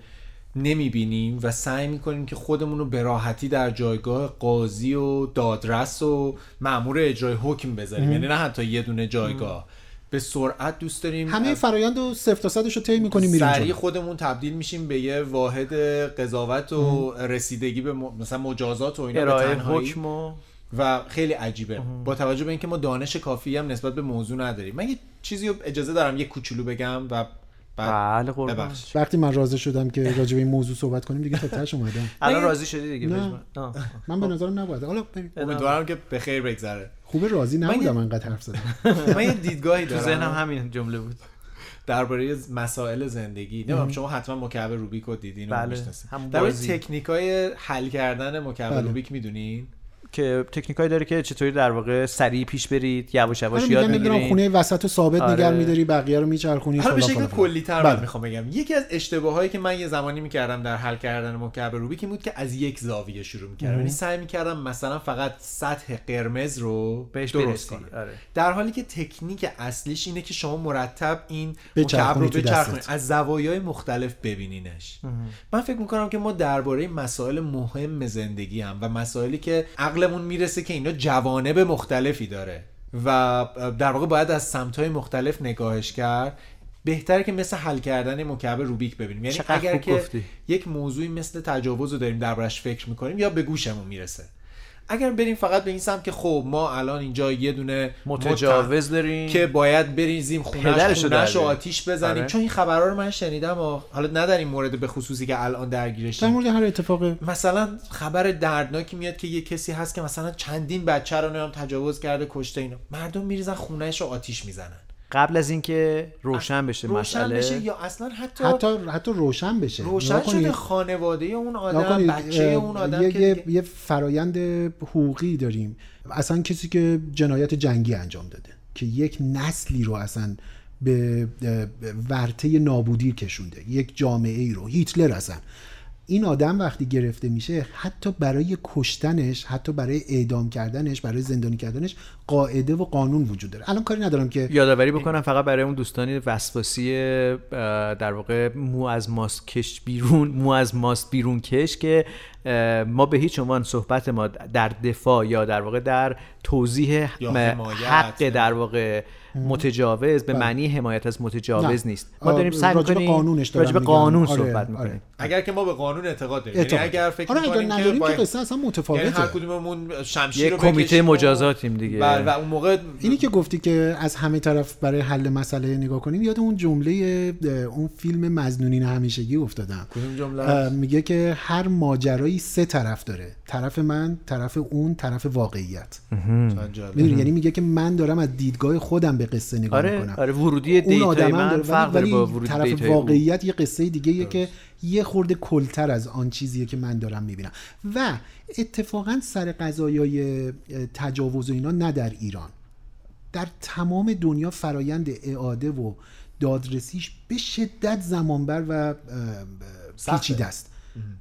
نمی‌بینیم و سعی می‌کنیم که خودمون رو به راحتی در جایگاه قاضی و دادرس و مأمور اجرای حکم بذاریم. یعنی نه حتی یه دونه جایگاه. به سرعت دوست داریم. همه فرایند رو صفر تا صدش رو طی می‌کنیم میریم سریع. خودمون تبدیل میشیم به یه واحد قضاوت و رسیدگی به م- مثلا مجازات و اینا به ارائه تنهایی. حکم و و خیلی عجیبه. با توجه به اینکه ما دانش کافی هم نسبت به موضوع نداریم. من یه چیزی رو اجازه دارم یه کوچولو بگم و بله قربان. وقتی من راضی شدم که راجع به این موضوع صحبت کنیم دیگه تا تهش اومدم. الان راضی شدی دیگه نه. من به نظرم نباید. حالا بریم. امیدوارم که به خیر بگذره. خوبه راضی نبودم انقدر حرف زدم. من یه دیدگاهی تو ذهنم همین جمله بود. درباره مسائل زندگی. نمی‌دونم شما حتما مکعب روبیک رو دیدین و بله. می‌شناسین. درباره. تکنیکای حل کردن مکعب بله. روبیک می‌دونین؟ که تکنیکایی داره که چطوری در واقع سریع پیش برید یواش یواش آره یاد بگیرید خونه وسط و ثابت آره. نگر میداری بقیه رو میچرخونی حالا به شکل. کلی تر بله. من می‌خوام بگم یکی از اشتباه هایی که من یه زمانی می‌کردم در حل کردن مکعب روبیک این بود که از یک زاویه شروع می‌کردم یعنی سعی می‌کردم مثلا فقط سطح قرمز رو بهش درست کنم آره. در حالی که تکنیک اصلیش اینه که شما مرتب این مکعب رو بچرخونید. از زوایای مختلف ببینینش من فکر می‌کنم که ما درباره مسائل مهم زندگی هم و مسائلی که عقلمون می‌رسه که اینا جوانب مختلفی داره و در واقع باید از سمتهای مختلف نگاهش کرد. بهتره که مثل حل کردن مکعب روبیک ببینیم. یعنی اگر که گفتی. یک موضوعی مثل تجاوز رو داریم دربارش فکر می‌کنیم یا به گوشمون می‌رسه. اگر بریم فقط به این سمت که خب ما الان اینجا یه دونه متجاوز داریم. که باید بریزیم خونش خونش بیاریم. آتیش بزنیم. آره. چون این خبرها رو من شنیدم و حالا نه در این مورد به خصوصی که الان درگیرش در مورد هر اتفاق مثلا خبر دردناکی میاد که یه کسی هست که مثلا چندین بچه رو نمی‌دونم تجاوز کرده کشته اینا مردم میریزن خونش رو آتیش می‌زنن. قبل از اینکه روشن بشه روشن مسئله بشه یا اصلا حتی, حتی حتی روشن بشه. روشن. شده خانواده اون آدم بچه اون آدم یه, که یه, دیگه- یه فرایند حقوقی داریم. اصلا کسی که جنایت جنگی انجام داده که یک نسلی رو اصلا به به ورطه نابودی کشونده یک جامعه ای رو هیتلر اصلا. این آدم وقتی گرفته میشه حتی برای کشتنش حتی برای اعدام کردنش برای زندانی کردنش قاعده و قانون وجود داره الان کاری ندارم که یادآوری بکنم فقط برای اون دوستانی وسواسی در واقع مو از ماست کش بیرون مو از ماست بیرون کش که ما به هیچ عنوان صحبت ما در دفاع یا در واقع در توضیح. حق در واقع متجاوز به معنی حمایت از متجاوز نه. نیست ما داریم سعی می‌کنیم راجع به. قانون آره، صحبت آره. می‌کنیم اگر که ما به قانون اعتقاد داریم یعنی. اگر فکر آره اگر می‌کنیم که نداریم که قصه اصلا یعنی هر متفاوته کدوممون شمشیر رو کمیته مجازاتیم دیگه. بله، و اون موقع اینی که گفتی که از همه طرف برای حل مسئله نگاه کنیم یاد اون جمله اون فیلم مزنونین همیشگی افتادم کدوم جمله؟ میگه که هر ماجرایی سه طرف داره طرف من طرف اون طرف واقعیت. می‌دونی یعنی میگه که من دارم از دیدگاه خودم به قصه نگاه آره می‌کنم آره ورودی دیتای من فرق داره با ورودی طرف. واقعیت یه قصه دیگه که یه خورده کلتر از آن چیزیه که من دارم می‌بینم. و اتفاقا سر قضایای تجاوز و اینا نه در ایران. در تمام دنیا فرایند اعاده و دادرسیش به شدت زمانبر و. پیچیده است.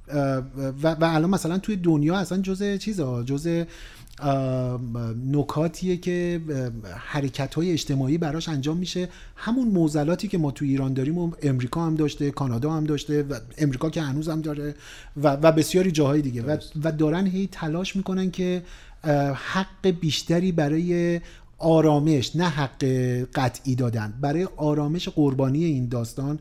و, و الان مثلا توی دنیا اصلا جز چیزا جز اه، نکاتیه که حرکت های اجتماعی براش انجام میشه. همون موزلاتی که ما تو ایران داریم و امریکا هم داشته کانادا هم داشته و امریکا که هنوز هم داره و, و بسیاری جاهای دیگه. و, و دارن هی تلاش می‌کنن که حق بیشتری برای آرامش نه حق قطعی دادن برای آرامش قربانی این داستان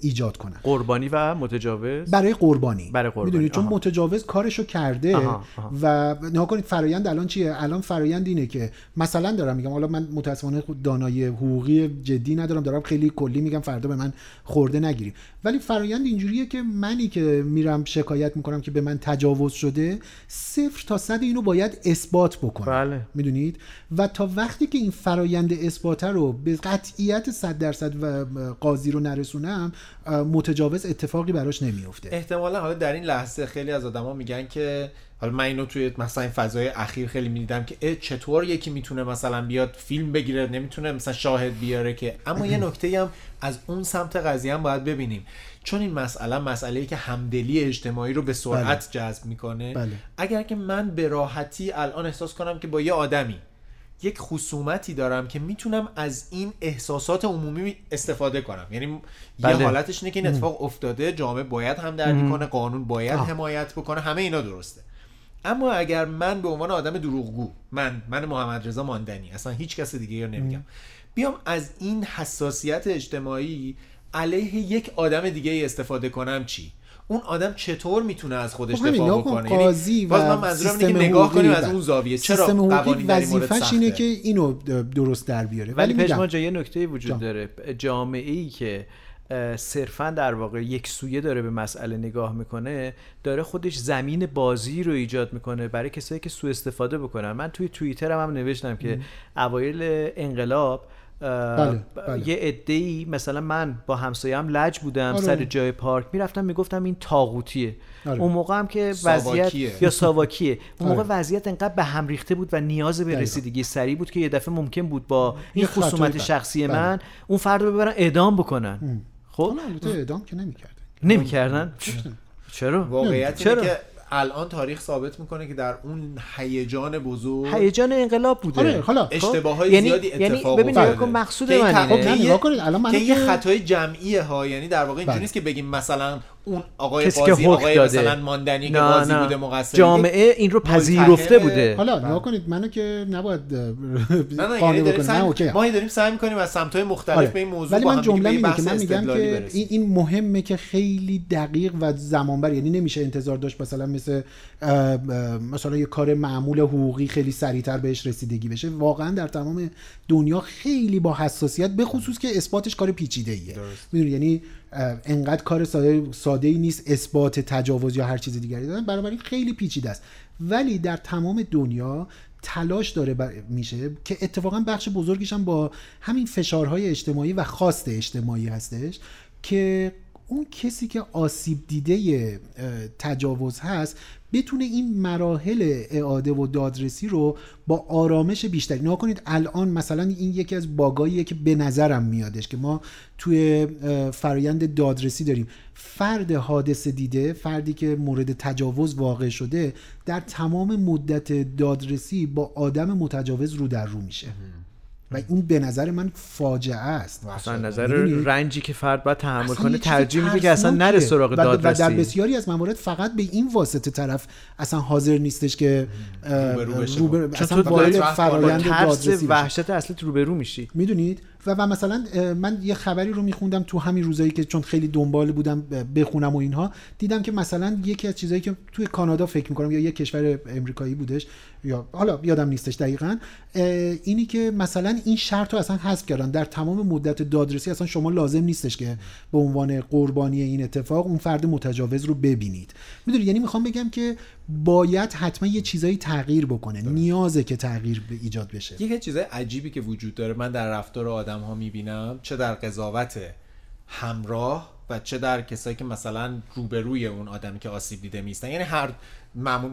ایجاد کنن. قربانی و متجاوز؟ برای قربانی. برای قربانی، می‌دونی؟ چون. متجاوز کارشو کرده آها، آها. و نها کنید فرایند الان چیه؟ الان فرایند اینه که مثلا دارم میگم حالا من متاسفانه خود دانایی حقوقی جدی ندارم دارم خیلی کلی میگم فردا به من خورده نگیریم ولی فرایند اینجوریه که منی که میرم شکایت می‌کنم که به من تجاوز شده صفر تا صد اینو باید اثبات بکنم. بله. می‌دونید؟ و تا وقتی که این فرایند اثبات رو به قطعیت 100 درصد و قاضی رو نرسونم اه، متجاوز اتفاقی براش نمیفته. احتمالا حالا در این لحظه خیلی از آدما میگن که حالا من اینو توی مثلا این فضای اخیر خیلی می‌دیدم که چطور یکی می‌تونه مثلا بیاد فیلم بگیره نمی‌تونه مثلا شاهد بیاره که. اما یه نکته هم از اون سمت قضیه هم باید ببینیم. چون این مسئله مسئله ای که همدلی اجتماعی رو به سرعت جذب می‌کنه بله. اگر که من به راحتی الان احساس کنم که با یه آدمی یک خصومتی دارم که می‌تونم از این احساسات عمومی استفاده کنم. یعنی یه بله. حالتش اینه که این اتفاق افتاده جامعه باید هم دردی کنه قانون باید حمایت بکنه همه اینا درسته. اما اگر من به عنوان آدم دروغگو من من محمد رضا ماندنی اصلا هیچ کس دیگه رو نمیگم بیام از این حساسیت اجتماعی علیه یک آدم دیگه استفاده کنم چی؟ اون آدم چطور می‌تونه از خودش خب دفاع بکنه؟ یعنی قاضی باز و من منظورم اینه سیستم که نگاه کنیم از اون زاویه چرا سیستم حقوقی قوانین وظیفش اینه که اینو درست در بیاره. ولی ولی میگم پژمان جا یه نکته وجود. داره. جامعه ای که صرفا در واقع یک سویه داره به مسئله نگاه می‌کنه داره خودش زمین بازی رو ایجاد می‌کنه برای کسایی که سوء استفاده بکنن. من توی توییترم هم نوشتم که اوایل انقلاب بله، بله. یه عده‌ای مثلا من با همسایم لج بودم آره. سر جای پارک می‌رفتم می‌گفتم این تاغوتیه آره. اون موقع هم که ساواکیه. وضعیت یا ساواکیه اون موقع آره. وضعیت انقدر به هم ریخته بود و نیاز به. رسیدگی سریع بود که یه دفعه ممکن بود با این خصومت بد. شخصی بله. من اون فرد رو ببرن اعدام بکنن خب حالا البته اعدام که نمی‌کردن نمی‌کردن چرا واقعیت چرا؟ که الان تاریخ ثابت می‌کنه که در اون هیجان بزرگ هیجان انقلاب بوده آره حالا اشتباه های یعنی- زیادی یعنی اتفاق ببین افتاده. نگاه کن، مقصود من اینه. که نه، یه- نگاه خطای جمعیه ها یعنی در واقع اینجوری بله. نیست که بگیم مثلا اون آقای کسی که آقای داده. مثلا ماندنی که نه قاضی نه. بوده مقصر جامعه این رو پذیرفته بوده. حالا بله. نگاه کنید منو که نباید قانع یعنی داریم بکنم. نه سعی اوکی. ما داریم سعی می‌کنیم از سمت‌های مختلف آره. به این موضوع ولی من جمله اینه که من میگم که. این, این مهمه که خیلی دقیق و زمانبر یعنی نمیشه انتظار داشت مثلا مثل مثلا یه کار معمول حقوقی خیلی سریعتر بهش رسیدگی بشه. واقعا در تمام دنیا خیلی با حساسیت به خصوص که اثباتش کار پیچیده ایه می‌دونی؟ یعنی انقدر کار ساده ساده ای نیست اثبات تجاوز یا هر چیز دیگری دادن بنابراین خیلی پیچیده است. ولی در تمام دنیا تلاش داره بر- میشه که اتفاقا بخش بزرگیش هم با همین فشارهای اجتماعی و خواست اجتماعی هستش که اون کسی که آسیب دیده تجاوز هست بتونه این مراحل اعاده و دادرسی رو با آرامش بیشتری نگاه کنید الان مثلا این یکی از باگاییه که به نظرم میادش که ما توی فرایند دادرسی داریم. فرد حادثه دیده فردی که مورد تجاوز واقع شده در تمام مدت دادرسی با آدم متجاوز رو در رو میشه. و این به نظر من فاجعه است اصلا نظر؟ رنجی که فرد باید تحمل اصلا کنه ترجیح میده که اصلا نره. سراغ و- و در دادرسی بسیاری از موارد فقط به این واسطه طرف اصلا حاضر نیستش که روبرو بشه. چون اصلا تو وارد فرایند با ترس دادرسی. وحشت اصلیت روبرو میشی می‌دونید و, و مثلا من یه خبری رو میخوندم تو همین روزایی که چون خیلی دنبال بودم بخونم و اینها دیدم که مثلا یکی از چیزایی که توی کانادا فکر می‌کنم یا یه کشور امریکایی بودش یا حالا یادم نیستش دقیقا اینی که مثلا این شرط رو اصلا حذف کردن. در تمام مدت دادرسی اصلا شما لازم نیستش که به عنوان قربانی این اتفاق اون فرد متجاوز رو ببینید. می‌دونید یعنی می‌خوام بگم که باید حتما یه چیزایی تغییر بکنه. نیازه که تغییر ایجاد بشه. از چیزای عجیبی که وجود داره. من در رفتار آدم ها می‌بینم چه در قضاوت همراه و چه در کسایی که مثلا روبروی اون آدمی که آسیب دیده میستن یعنی هر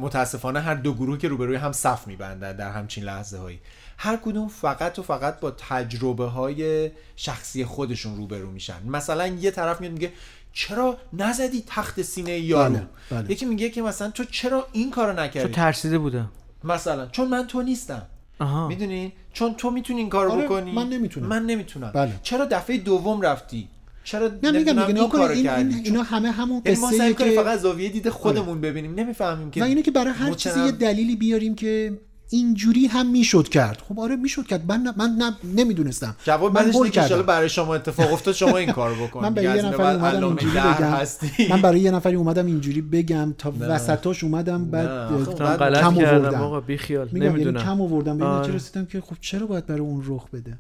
متاسفانه هر دو گروه که روبروی هم صف میبندن در همچین لحظه هایی هر کدوم فقط و فقط با تجربه های شخصی خودشون روبرو میشن. مثلا یه طرف میاد میگه چرا نزدی تخت سینه یارو؟ بله، بله. یکی میگه که مثلا تو چرا این کارو چون نکردی ترسیده بودم مثلا چون من تو نیستم. آها. می‌دونی؟ چون تو می‌تونی این کارو آره، بکنی. من نمی‌تونم. من نمی‌تونم. بله. چرا دفعه دوم رفتی؟ چرا نه میگم کنید کارو این, کردی؟ این اینا همه همون یعنی ما قصه سعی کنیم که فقط زاویه دید خودمون ببینیم. نمی‌فهمیم که و اینه که برای هر چیزی یه دلیلی بیاریم که اینجوری هم می‌شد کرد. خب آره می‌شد کرد. من من نه نمی‌دونستم. جواب من انشالله کردم. برای شما اتفاق افتاد شما این کارو بکن. من برای یه نفری اومدم اینجوری در بگم. هستی. من برای یه نفری اومدم اینجوری بگم تا وسطاش اومدم بعد خب کم کردم آوردم. آقا بی خیال. یعنی نمی‌دونم. کم آوردم. به این آره. نتیجه رسیدم که خب چرا باید برای اون رخ بده؟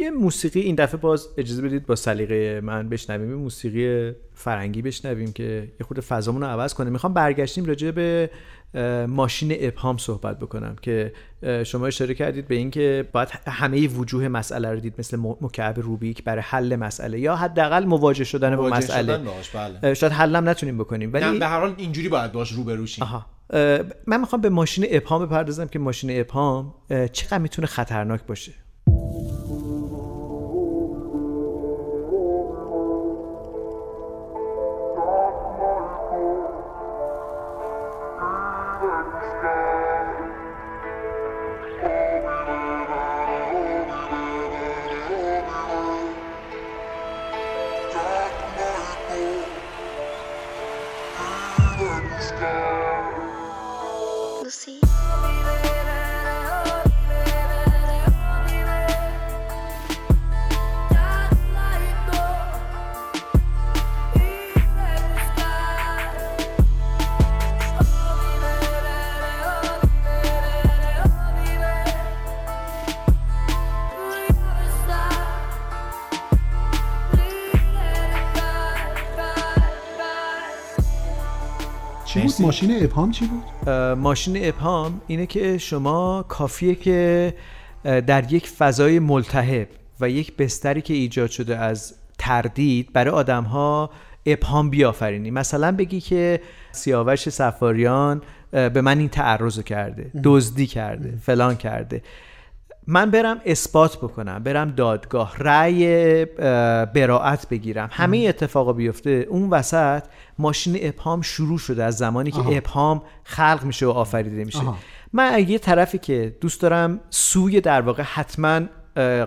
یه موسیقی این دفعه باز اجازه بدید با سلیقه من بشنویم. یه موسیقی فرنگی بشنویم که یه خود فضامون رو عوض کنه. می‌خوام برگشتیم راجع به ماشین ابهام صحبت بکنم که شما اشاره کردید به اینکه باید همه وجوه مسئله رو دید مثل مکعب روبیک برای حل مسئله یا حداقل مواجه شدن با مواجه مسئله. شدن باهاش، بله. شاید حلم نتونیم بکنیم ولی به هر حال اینجوری باید باش روبرو شیم من می‌خوام به ماشین ابهام بپردازم که ماشین ابهام چقدر می‌تونه خطرناک باشه. ماشین ابهام چی بود؟ ماشین ابهام اینه که شما کافیه که در یک فضای ملتهب و یک بستری که ایجاد شده از تردید برای آدم ها ابهام بیافرینی. مثلا بگی که سیاوش سفاریان به من این تعرض کرده دزدی کرده فلان کرده. من برم اثبات بکنم برم دادگاه رأی براعت بگیرم همه اتفاقا بیفته اون وسط ماشین ابهام شروع شده از زمانی که آها. ابهام خلق میشه و آفریده میشه آها. من اگه یه طرفی که دوست دارم سوی در واقع حتما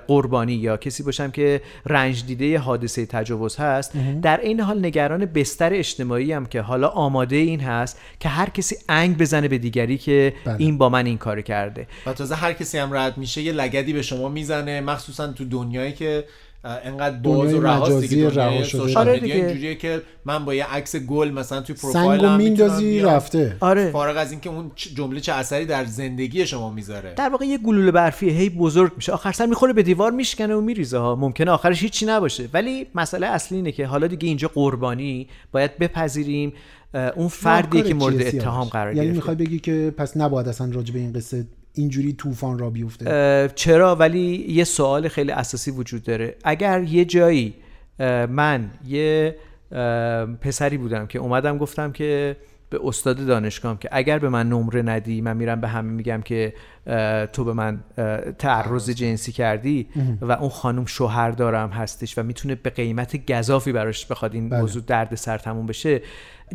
قربانی یا کسی باشم که رنج دیده حادثه تجاوز هست در این حال نگران بستر اجتماعی هم که حالا آماده این هست که هر کسی انگ بزنه به دیگری که بله. این با من این کار کرده و تازه هر کسی هم رد میشه یه لگدی به شما می‌زنه مخصوصا تو دنیایی که انقدر باز و رهاست مجازی دیگه رها دنیای شده. سوشال آره دیگه. اینجوریه که من با یه عکس گل مثلا توی پروفایلم میندازی. رفته آره فارغ از اینکه اون جمله چه اثری در زندگی شما می‌ذاره در واقع یه گلوله برفی هی بزرگ میشه آخر سر می‌خوره به دیوار میشکنه و میریزه ها ممکنه آخرش هیچی نباشه ولی مسئله اصلی اینه که حالا دیگه اینجا قربانی باید بپذیریم اون فردی که مورد اتهام؟ قرار یعنی گرفته می‌خوای بگی که پس نباید اصلا راجع به این قصه اینجوری طوفان را بیفته؟ چرا؟ ولی یه سوال خیلی اساسی وجود داره. اگر یه جایی من یه پسری بودم که اومدم گفتم که به استاد دانشگاهم که اگر به من نمره ندی من میرم به همه میگم که تو به من تعرض جنسی کردی و اون خانم شوهر دارم هستش و می‌تونه به قیمت گذافی براش بخواد این بله. موضوع درد سر تموم بشه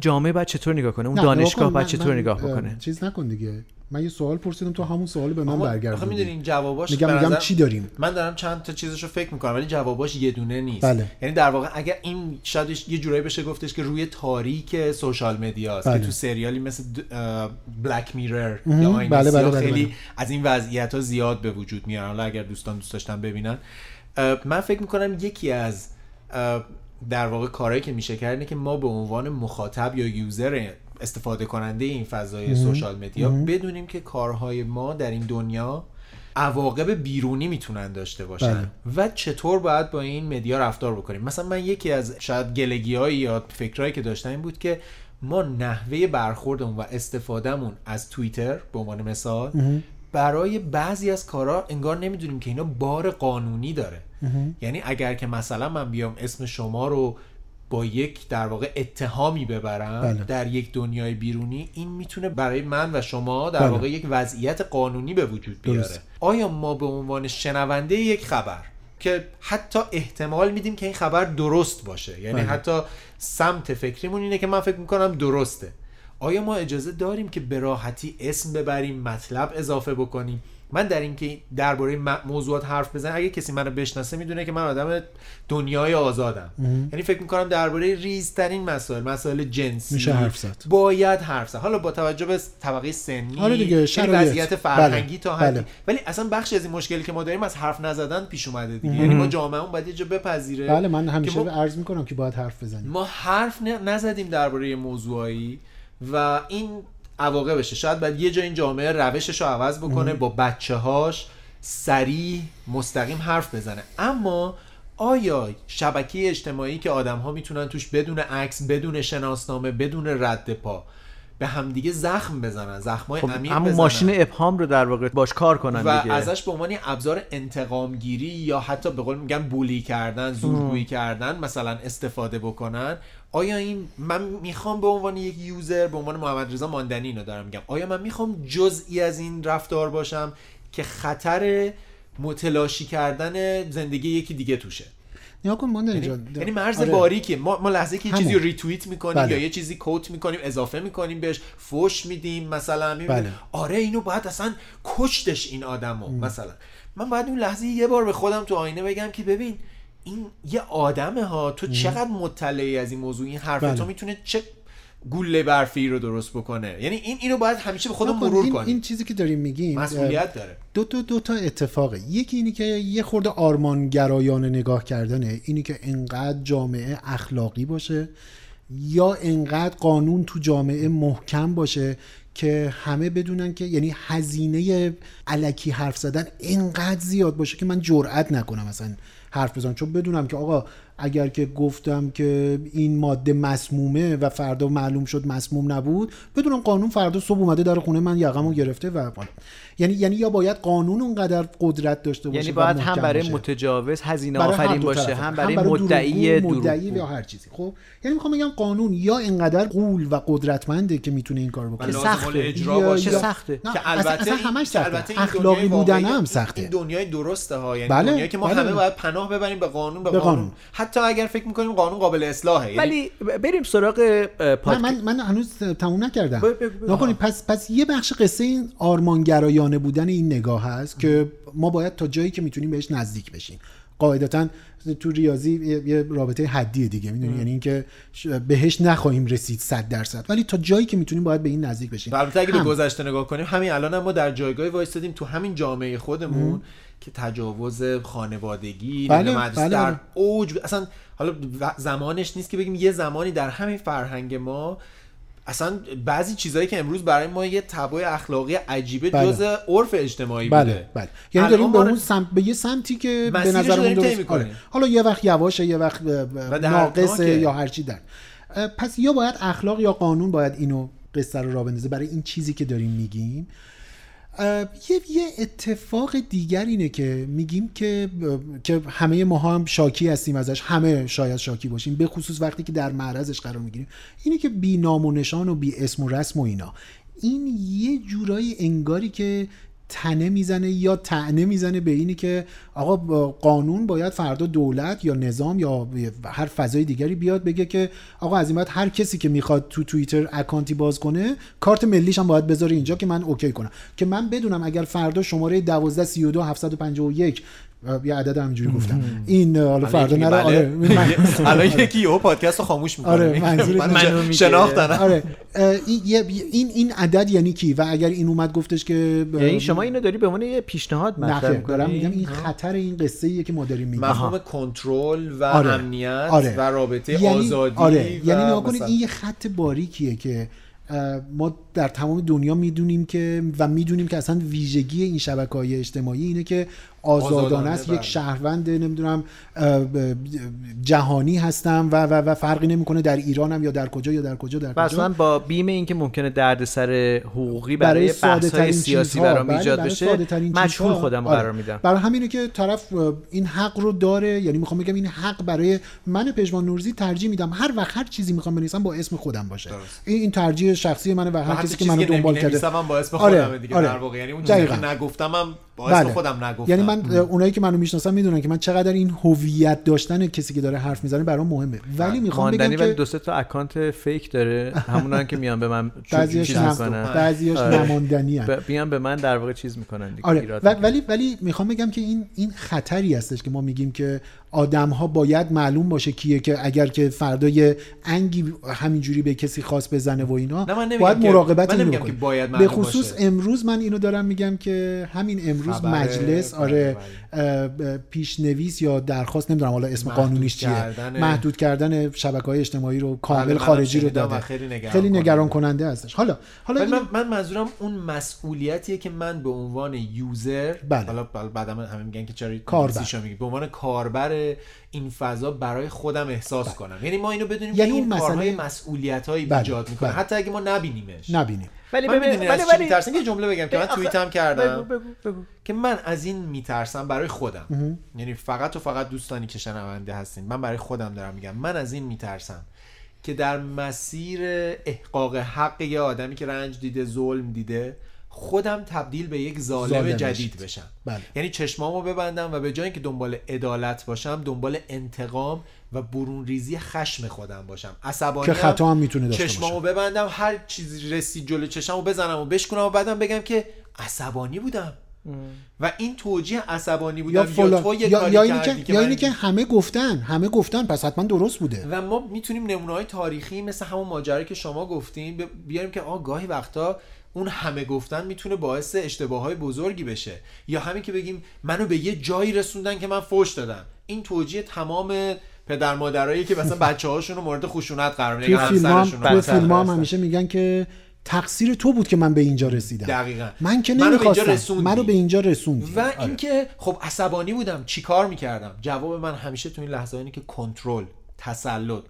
جامعه باید چطور نگاه کنه اون دانشگاه باید چطور نگاه اه، بکنه چیز نکن دیگه من یه سوال پرسیدم تو همون سوال به من اما آخه می‌دونی برگردوندی این جواباش میگم میگم چی داریم من دارم چند تا چیزشو فکر می‌کنم ولی جواباش یه دونه نیست بله. یعنی در واقع اگر این شاید یه جورایی بشه گفتش که روی تاریک سوشال مدیاست بله. که تو سریالی مثل بلک میرر. یا آینه بله، بله، بله، خیلی بله. از این وضعیت ها زیاد به وجود میارن. حالا اگر دوستان دوست داشتن ببینن. من فکر می‌کنم یکی از در واقع کارهایی که میشه کرد اینه که ما به عنوان مخاطب یا یوزر استفاده کننده این فضای سوشال مدیا بدونیم که کارهای ما در این دنیا عواقب بیرونی می‌تونن داشته باشن و چطور باید با این مدیا رفتار بکنیم. مثلا من یکی از شاید گلگیایی یا فکرهایی که داشتم این بود که ما نحوه برخوردمون و استفادهمون از توییتر به عنوان مثال برای بعضی از کارا انگار نمی‌دونیم که اینا بار قانونی داره یعنی اگر که مثلا من بیام اسم شما رو با یک در واقع اتهامی ببرم بله. در یک دنیای بیرونی این می‌تونه برای من و شما در بله. واقع یک وضعیت قانونی به وجود بیاره درست. آیا ما به عنوان شنونده یک خبر که حتی احتمال میدیم که این خبر درست باشه یعنی بله. حتی سمت فکریمون اینه که من فکر می‌کنم درسته آیا ما اجازه داریم که به راحتی اسم ببریم مطلب اضافه بکنیم؟ من در اینکه درباره موضوعات حرف بزنم اگه کسی منو بشناسه می‌دونه که من آدم دنیای آزادم. یعنی فکر می‌کنم درباره ریزترین مسائل مسائل جنسی میشه حرف زد. باید حرف زد. حالا با توجه به طبقه سنی آره دیگه، شرایط. وضعیت فرهنگی بله، تا حدی. بله. ولی اصلا بخشی از این مشکلی که ما داریم از حرف نزدن پیش اومده دیگه. یعنی ما جامعهمون باید یه جا بپذیره بله من همیشه ما- عرض می‌کنم که باید حرف بزنیم. ما حرف نزدیم درباره موضوعایی. و این عواقبشه. شاید بعد یه جا این جامعه روشش رو عوض بکنه با بچه هاش سریع مستقیم حرف بزنه. اما آیا شبکه اجتماعی که آدم ها می‌تونن توش بدون عکس بدون شناسنامه بدون رد پا به همدیگه زخم بزنن زخمای خب عمیق همون بزنن. ماشین ابهام رو در واقع باش کار کنن و دیگه. ازش به عنوان ابزار انتقامگیری یا حتی به قول میگن بولی کردن زورگویی کردن مثلا استفاده بکنن. آیا این من می‌خوام به عنوان یک یوزر به عنوان محمد رضا ماندنی اینو دارم میگم. آیا من می‌خوام جزئی از این رفتار باشم که خطر متلاشی کردن زندگی یکی دیگه توشه؟ نیا کن ماندنی یعنی, جان یعنی مرز آره. باریکه ما, ما لحظه که یه. چیزی رو ریتوییت می‌کنیم بله. یا یه چیزی کوت می‌کنیم اضافه می‌کنیم بهش فوش میدیم مثلا می‌بینیم بله. آره اینو باید اصلا کشتش این آدمو مثلا من باید اون لحظه یه بار به خودم تو آینه بگم که ببین این یه آدمه ها تو چقدر مطلعی از این موضوع این حرف بله. تو می‌تونه چه گوله برفی رو درست بکنه. یعنی این اینو باید همیشه به خودمون مرور این, کنیم. این چیزی که داریم میگیم مسئولیت داره. دو تا دو تا اتفاقه. یکی اینی که یه خورده آرمانگرایانه نگاه کردنه. اینی که انقدر جامعه اخلاقی باشه یا انقدر قانون تو جامعه محکم باشه که همه بدونن که یعنی هزینه علکی حرف زدن انقدر زیاد باشه که من جرئت نکنم مثلا حرف بزنم. چون بدونم که آقا اگر که گفتم که این ماده مسمومه و فردا معلوم شد مسموم نبود بدونم قانون فردا صبح اومده در خونه من یقمو گرفته و بالا. یعنی یعنی یا باید قانون اونقدر قدرت داشته باشه یعنی باید هم برای باشه. متجاوز هزینه برای هر آفرین باشه. هم برای دروغگو، مدعی مدعی دروغگو یا هر چیزی خب یعنی می‌خوام بگم قانون یا انقدر قول و قدرتمنده که می‌تونه این کارو و بکنه سخته. الاجرا یا- باشه سخته نه، که البته همش سخته. اخلاقی دنیای بودن هم سخته. این دنیای درسته ها یعنی بله، دنیایی که ما بله. همه باید پناه ببریم به قانون به, به قانون. حتی اگر فکر می‌کنیم قانون قابل اصلاحه یعنی ولی بریم سراغ پادک- من من هنوز تموم نکردم. نکنید پس پس یه بخش قصه این آرمانگرایانه بودن این نگاه هست که ما باید تا جایی که می‌تونیم بهش نزدیک بشیم. قاعدتا تو ریاضی یه, رابطه حدیه دیگه می‌دونی؟ یعنی اینکه بهش نخواهیم رسید 100 درصد. ولی تا جایی که می‌تونیم باید به این نزدیک بشیم. البته اگه به. گذشته نگاه کنیم همین الان هم ما در جایگاهی وایستادیم تو همین جامعه خودمون که تجاوز خانوادگی بله، مدرسه بله، در. اوج اصلا حالا زمانش نیست که بگیم یه زمانی در همین فرهنگ ما اصلا بعضی چیزهایی که امروز برای ما یه تبع اخلاقی عجیبه بله. جز عرف اجتماعی بله بوده بله یعنی داریم به اون سمت به یه سمتی که به نظر طی درست. آره. حالا یه وقت یواشه یه وقت. ناقصه یا هر چی در پس یا باید اخلاق یا قانون باید اینو قصه رو را بندازه برای این چیزی که داریم میگیم یه یه اتفاق دیگر اینه که میگیم که که همه ما هم شاکی هستیم ازش همه شاید شاکی باشیم به خصوص وقتی که در معرضش قرار می‌گیریم. اینه که بی نام و نشان و بی اسم و رسم و اینا. این یه جورایی انگاری که تنه می‌زنه یا تنه می‌زنه به اینی که آقا قانون باید فردا دولت یا نظام یا هر فضای دیگری بیاد بگه که آقا از این بعد هر کسی که می‌خواد تو توییتر account ی باز کنه کارت ملیش هم باید بذاره اینجا که من OK کنم. که من بدونم اگر فردا شماره 12 32 751 یه عدد همینجوری گفتم این حالا فردا یکی نره بله. آره من- الان یکی یهو پادکست رو خاموش می‌کنه آره، منظورش من منو میگه. شناختن آره این این این عدد یعنی کی و اگر این اومد گفتش که یعنی شما اینو داری به عنوان یه پیشنهاد مطرح می‌کنی؟ دارم میگم این خطر این قصه ایه که ما داریم میگیم مفهوم کنترل و آره. امنیت آره. و رابطه یعنی آزادی آره یعنی نگاه کنید این یه خط باریکیه که ما در تمام دنیا می‌دونیم که و می‌دونیم که اصلا ویژگی این شبکه های اجتماعی اینه که آزادانه است بله. یک شهروند نمی‌دونم جهانی هستم و, و, و فرقی نمی‌کنه در ایرانم یا در کجا یا در کجا در کجا اصلا با بیم اینکه ممکنه دردسر حقوقی برای برای بحث سیاسی برام بله، ایجاد بشه چیزها. خودم آره. قرار میدم برای همینه که طرف این حق رو داره یعنی می‌خوام بگم این حق برای من پژمان نورزی ترجیح میدم هر وقت هر چیزی می‌خوام بنویسم با اسم خودم باشه درست. این این ترجیح شخصی منه و هر کسی که منو دنبال کرده با اسم آره، خودم دیگه آره. در واقع یعنی اون چیزی. که نگفتم هم با اسم بله. خودم نگفتم یعنی من اونایی که منو می‌شناسن می‌دونن که من چقدر این هویت داشتن کسی که داره حرف می‌زنه برام مهمه ولی می‌خوام بگم که دو سه تا اکانت فیک داره همونان که میان به من بعضیاش چیز نم... می‌کنن بعضیاش آره. نماندنی بیان به من در واقع چیز می‌کنن دیگه آره. ولی ولی می‌خوام بگم که این این خطری هستش که ما میگیم که آدم ها باید معلوم باشه کیه که اگر که فردا یه انگی همینجوری به کسی خاص بزنه و اینا باید مراقبت من اینو نمیگم بکنیم. که باید به خصوص باشه. امروز من اینو دارم میگم که همین امروز خبر، مجلس بله، آره بله. پیشنویس یا درخواست نمی‌دونم حالا اسم قانونیش چیه کردن- محدود کردن شبکه های اجتماعی رو بله، کامل منم خارجی رو داده خیلی نگران خیلی نگران کننده. هستش حالا حالا من, من منظورم اون مسئولیتیه که من به عنوان یوزر بله. حالا بعدا همه میگن که چرا کاربر. میگی به عنوان کاربر این فضا برای خودم احساس کنم یعنی ما اینو بدونیم یعنی این مسئله- کارهای مسئولیت‌هایی بله، ایجاد می‌کنه بله. حتی اگه ما نبینیمش نبینیم ولی من می‌دونی ولی از چی ولی میترسم؟ یه جمله بگم که من آخه- توییتم کردم. بگو بگو بگو. که من از این میترسم برای خودم. یعنی فقط و فقط دوستانی که شنونده هستین. من برای خودم دارم میگم. من از این میترسم که در مسیر احقاق حق یه آدمی که رنج دیده ظلم دیده خودم تبدیل به یک ظالم, جدید. بشم. بله. یعنی چشمامو ببندم و به جای اینکه دنبال عدالت باشم دنبال انتقام و برون ریزی خشم خودم باشم. عصبانی که خطا هم می‌تونه داشته چشمامو باشه. ببندم هر چیزی رسید جلو چشممو بزنم و بشکنم و بعدم بگم که عصبانی بودم. و این توجیه عصبانی بودم یا یا, یه یا, کاری یا اینی کردی که یا اینی که همه گفتن همه گفتن پس حتما درست بوده. و ما می‌تونیم نمونه های تاریخی مثل همون ماجرایی که شما گفتین بیاریم که آه گاهی وقتا اون همه گفتن می‌تونه باعث اشتباه های بزرگی بشه. یا همین که بگیم منو به یه جایی رسوندن که من فوش دادم. این توجیه تمام پدر مادرایی که مثلا بچه هاشون رو مورد خشونت قرار میدن توی یا فیلم هم رو. همیشه میگن که تقصیر تو بود که من به اینجا رسیدم دقیقاً. من که منو به اینجا نمی‌خواستم رسوندی. منو به اینجا رسوندی و آره. اینکه خب عصبانی بودم چیکار می‌کردم جواب من همیشه تو این لحظه اینه که کنترل تسلط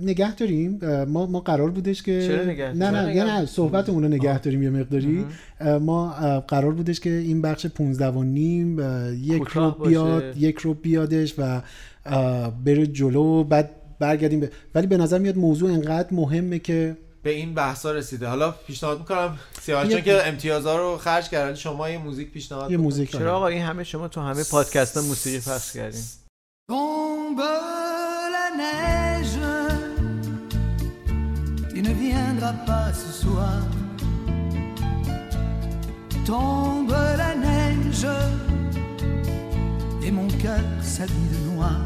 نگه داریم ما ما قرار بودش که چرا نگه نه؟ نه نه, نه صحبتمون رو نگه داریم یه مقداری آه، ما قرار بودش که این بخش 15 و نیم یک رو باشه. بیاد یک رو بیادش و بره جلو بعد برگردیم به... ولی به نظر میاد موضوع انقدر مهمه که به این بحثا رسیده حالا پیشنهاد می‌کنم سیاوش یه- چون که امتیازها رو خرج کرد شما یه موزیک پیشنهاد یه. موزیک چرا آره. آقا این همه شما تو همه پادکست ها موسیقی پخش کردین Tombe la neige, et mon cœur s'habille de noir.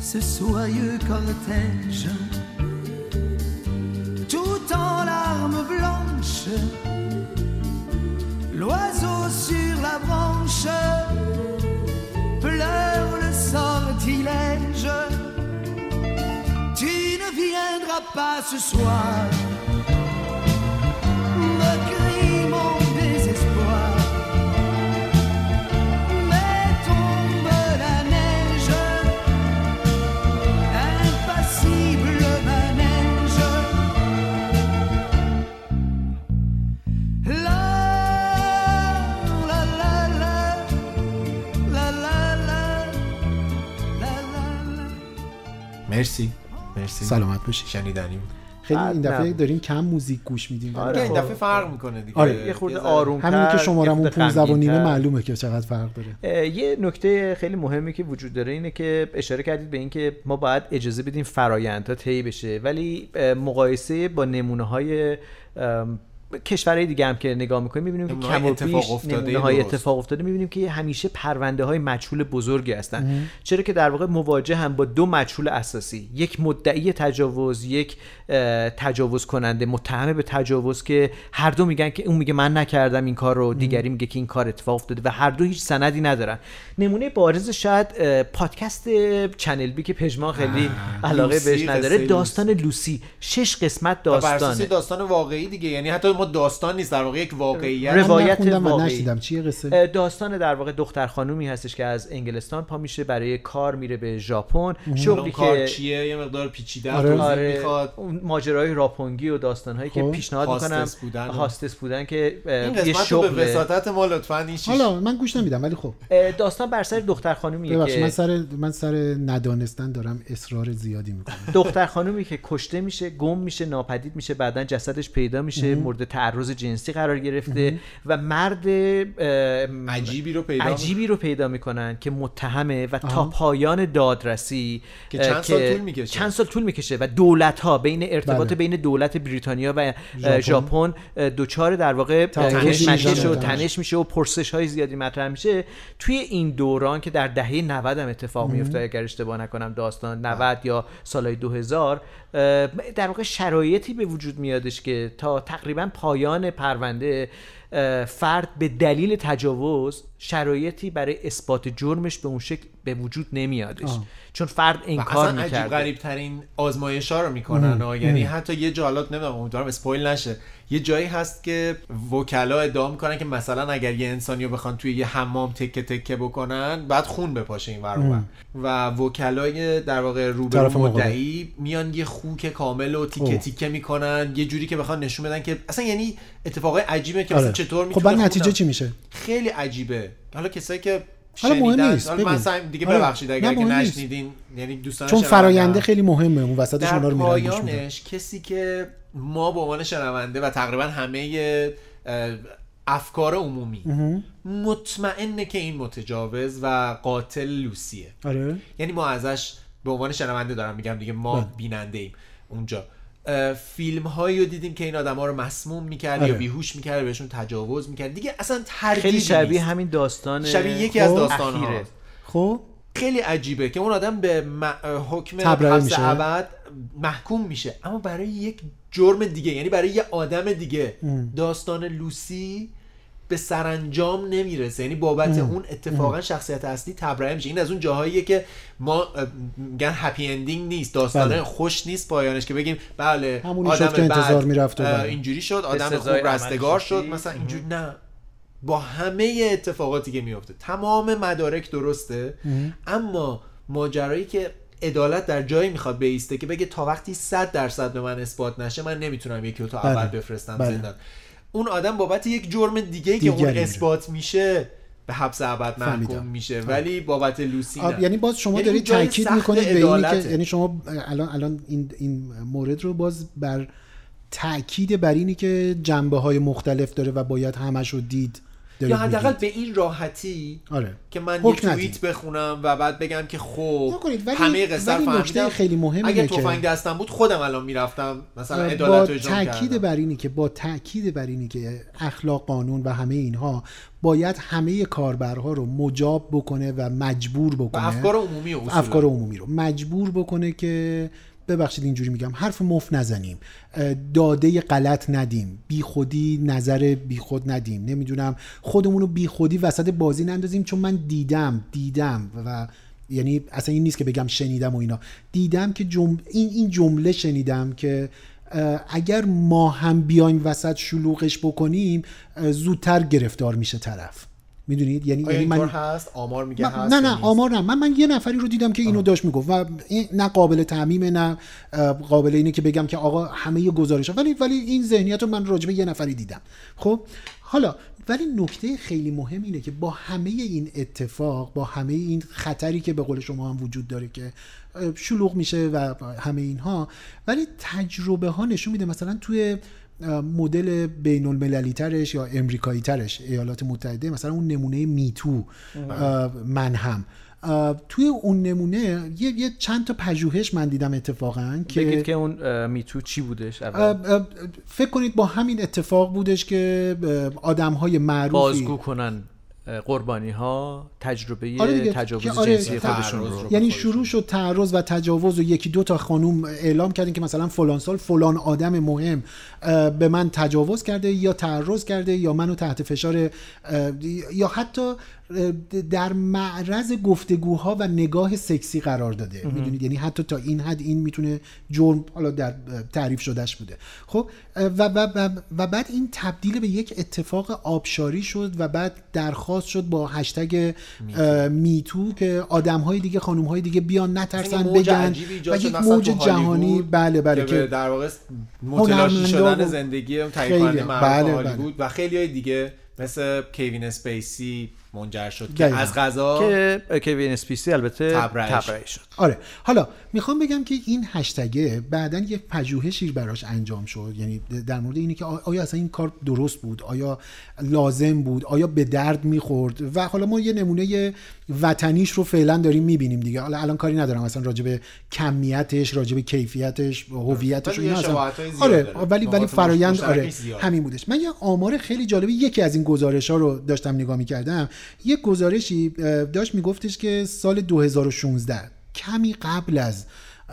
Ce soyeux cortège, tout en larmes blanches, l'oiseau sur la branche pleure le sortilège. Tu ne viendras pas ce soir. مرسی مرسی سلامت باشی شنیدنی بود خیلی این دفعه. داریم کم موزیک گوش میدیم آره. این خب. دفعه فرق می‌کنه دیگه آره. یه خورده. آروم همین که شمارمون 15 و نیمه معلومه که چقدر فرق داره یه نکته خیلی مهمی که وجود داره اینه که اشاره کردید به اینکه ما باید اجازه بدیم فرایندها طی بشه ولی مقایسه با نمونه های کشورهای دیگه هم که نگاه می‌کنیم می‌بینیم که کم و اتفاق افتاده نمونه های. اتفاق افتاده. می‌بینیم که همیشه پرونده های مجهول بزرگی هستن. چرا که در واقع مواجه هم با دو مجهول اساسی. یک مدعی تجاوز یک تجاوز کننده متهم به تجاوز که هر دو میگن که اون میگه من نکردم این کار رو دیگری میگه که این کار اتفاق افتاده و هر دو هیچ سندی ندارن. نمونه بارز شاید پادکست چنل بی که پژمان خیلی علاقه بهش نداره. داستان لوسی. شش قسمت داستانه. داستان واقعی دیگه. یعنی حتی ما داستان نیست در واقع یک واقعیت. روایت واقعی. نشیدم. چیه قصه؟ داستان در واقع دختر خانومی هستش که از انگلستان پا میشه برای کار میره به ژاپن. شغلی کار که چیه؟ یه مقدار پیچیده آره. آره می‌خواد. اون ماجرای راپونگی و داستانهایی که خب. پیشنهاد می‌کنم. هاستس بودن. هاستس بودن که یه شغل به وساطت ما لطفا حالا من گوش نمیدم ولی خب. داستان بر سر دختر خانومیه ببخشید من که سر من سر ندانستن دارم اصرار زیادی می‌کنم. دختر خانومی که کشته میشه گم میشه ناپدید میشه بعدا جسدش پیدا میشه مورد تعرض جنسی قرار گرفته و مرد عجیبی رو پیدا عجیبی رو پیدا می‌کنن که متهمه و تا پایان دادرسی که چند سال طول می‌کشه. چند سال طول می‌کشه و دولت ها بین ارتباط بله. بین دولت بریتانیا و ژاپن. دچار در واقع تنش کشمکش. و تنش. میشه و پرسش های زیادی مطرح میشه توی این دوران که در دهه 90 هم اتفاق میفته اگر اشتباه نکنم داستان 90 یا سالهای 2000 اه، در واقع شرایطی به وجود میادش که تا تقریبا پایان پرونده فرد به دلیل تجاوز شرایطی برای اثبات جرمش به اون شکل به وجود نمیادش آه. چون فرد و انکار اصلا عجیب می‌کرد غریب ترین آزمایش ها رو می‌کنن ها. یعنی حتی یه جالات نمی‌دونم امیدوارم اسپویل نشه یه جایی هست که وکلا ادعا می‌کنن که مثلا اگر یه انسانی رو بخوان توی یه حمام تکه تکه بکنن بعد خون بپاشه این ور. و وکلای در واقع روبرو. مدعی میان یه خوک کامل و تیکه. تیکه می‌کنن یه جوری که بخوان نشون بدن که اصلا یعنی اتفاقای عجیبه که آره. مثلا چطور خب می‌تونه بعد خون نتیجه چی میشه خیلی عجیبه حالا کسایی که حالا مهم نیست، حالا من. سعی- دیگه. ببخشید اگر که. نشنیدین یعنی دوستان چون فراینده. خیلی مهمه اون وسطش اونا رو. پایانش کسی که ما به عنوان شنونده و تقریبا همه افکار عمومی مطمئنه که این متجاوز و قاتل لوسیه آره یعنی ما ازش به عنوان شنونده دارم میگم دیگه ما بله. بیننده ایم اونجا فیلم هایی رو دیدیم که این آدم ها رو مسموم می‌کرد آره. یا بیهوش می‌کرد بهشون تجاوز می‌کرد دیگه اصلا تردیدی خیلی شبیه نیست. همین داستان شبیه یکی از خب. داستان ها. خب خیلی عجیبه که اون آدم به م- حکم تبرئه حبس میشه. ابد محکوم میشه اما برای یک جرم دیگه یعنی برای یه آدم دیگه داستان لوسی به سرانجام نمی‌رسه. یعنی بابت اون اتفاقا شخصیت اصلی تبرئه میشه. این از اون جاهاییه که ما میگن هپی اندینگ نیست. داستانه بله. خوش نیست پایانش که بگیم بله همونی آدم شد که انتظار می‌رفت بله. اینجوری شد. آدم خوب رستگار شد. مثلا اینجوری نه. با همه اتفاقاتی که میفته تمام مدارک درسته. اما ماجرایی که عدالت در جایی می‌خواد بیسته که بگه تا وقتی 100 درصد به من اثبات نشه من نمی‌تونم یکی رو تا بله. اول بفرستم بله. زندان. اون آدم بابت یک جرم دیگه که اون. اثبات میشه به حبس ابد محکوم فهمیدم. میشه ولی بابت لوسی. یعنی باز شما یعنی دارید تاکید می‌کنید به اینی. که یعنی شما الان الان این این مورد رو باز بر تاکید بر اینی که جنبه های مختلف داره و باید همش رو دید یا حداقل. به این راحتی آره که من یه ندید. توییت بخونم و بعد بگم که خب ولی- همه قصه ولی نکته فهمیدم خیلی مهم اگه تفنگ دستم بود خودم الان می‌رفتم مثلا عدالت رو اجرا تاکید بر اینی که با تاکید بر اینی که اخلاق قانون و همه اینها باید همه کاربرها رو مجاب بکنه و مجبور و بکنه افکار عمومی و. افکار عمومی رو مجبور بکنه که ببخشید اینجوری میگم حرف مف نزنیم. داده غلط ندیم. بی خودی نظر بی خود ندیم. نمی‌دونم خودمون رو بی خودی وسط بازی نندازیم چون من دیدم دیدم و یعنی اصلا این نیست که بگم شنیدم و اینا. دیدم که جم... این این جمله شنیدم که اگر ما هم بیایم وسط شلوغش بکنیم زودتر گرفتار میشه طرف. می‌دونید؟ یعنی یعنی من هست؟ آمار میگه هست نه نه؟ آمار نه. من من یه نفری رو دیدم که اینو داشت می‌گفت و این نه قابل تعمیمه نه قابل اینه که بگم که آقا همه گزارش ها. ولی ولی این ذهنیت رو من راجبه یه نفری دیدم. خب؟ حالا ولی نکته خیلی مهم اینه که با همه این اتفاق با همه این خطری که به قول شما هم وجود داره که شلوغ میشه و همه اینها ولی تجربه ها نشون میده. مثلا توی مدل بین المللی ترش یا امریکایی ترش ایالات متحده مثلا اون نمونه میتو من هم توی اون نمونه یه, یه چند تا پژوهش من دیدم اتفاقا که بگید که اون میتو چی بودش اول فکر کنید با همین اتفاق بودش که آدم های معروفی بازگو کنن قربانی ها تجربه آره. تجاوز آره، جنسی خودشون رو. یعنی شروع شد تعرض و تجاوز و یکی دو تا خانوم اعلام کردن که مثلا فلان سال فلان آدم مهم به من تجاوز کرده یا تعرض کرده یا منو تحت فشار یا حتی در معرض گفتگوها و نگاه سکسی قرار داده. می‌دونید؟ یعنی حتی تا این حد این می‌تونه جرم حالا در تعریف شدهش بوده. خب و, و, و, و بعد این تبدیل به یک اتفاق آبشاری شد و بعد درخواست شد با هشتگ میتو. که آدم های دیگه خانم های دیگه بیان نترسن موج بگن. و یک موج جهانی بله بله که در واقع متلاشی شدن و- زندگی اون تهیه کننده معروف بله، هالیوود و خیلی های دیگه مثل کیوین اسپیسی منجر شد که. از قضا که کوین اسپیسی البته تبرئه شد. آره. حالا می‌خوام بگم که این هشتگه بعدا یک پژوهشی براش انجام شد. یعنی در مورد اینه که آیا اصلا این کار درست بود؟ آیا لازم بود؟ آیا به درد می‌خورد؟ و حالا ما یه نمونه وطنیش رو فعلا داریم می‌بینیم دیگه. حالا الان کاری ندارم. اصلا راجع به کمیتش راجع به کیفیتش هویتش اینا یه اصلا آره. ولی ولی فرایند آره. همین بودش. من یه آمار خیلی جالبی یکی از این گزارش ها رو داشتم نگاه می‌کردم. یک گزارشی داشت میگفتش که سال 2016 کمی قبل از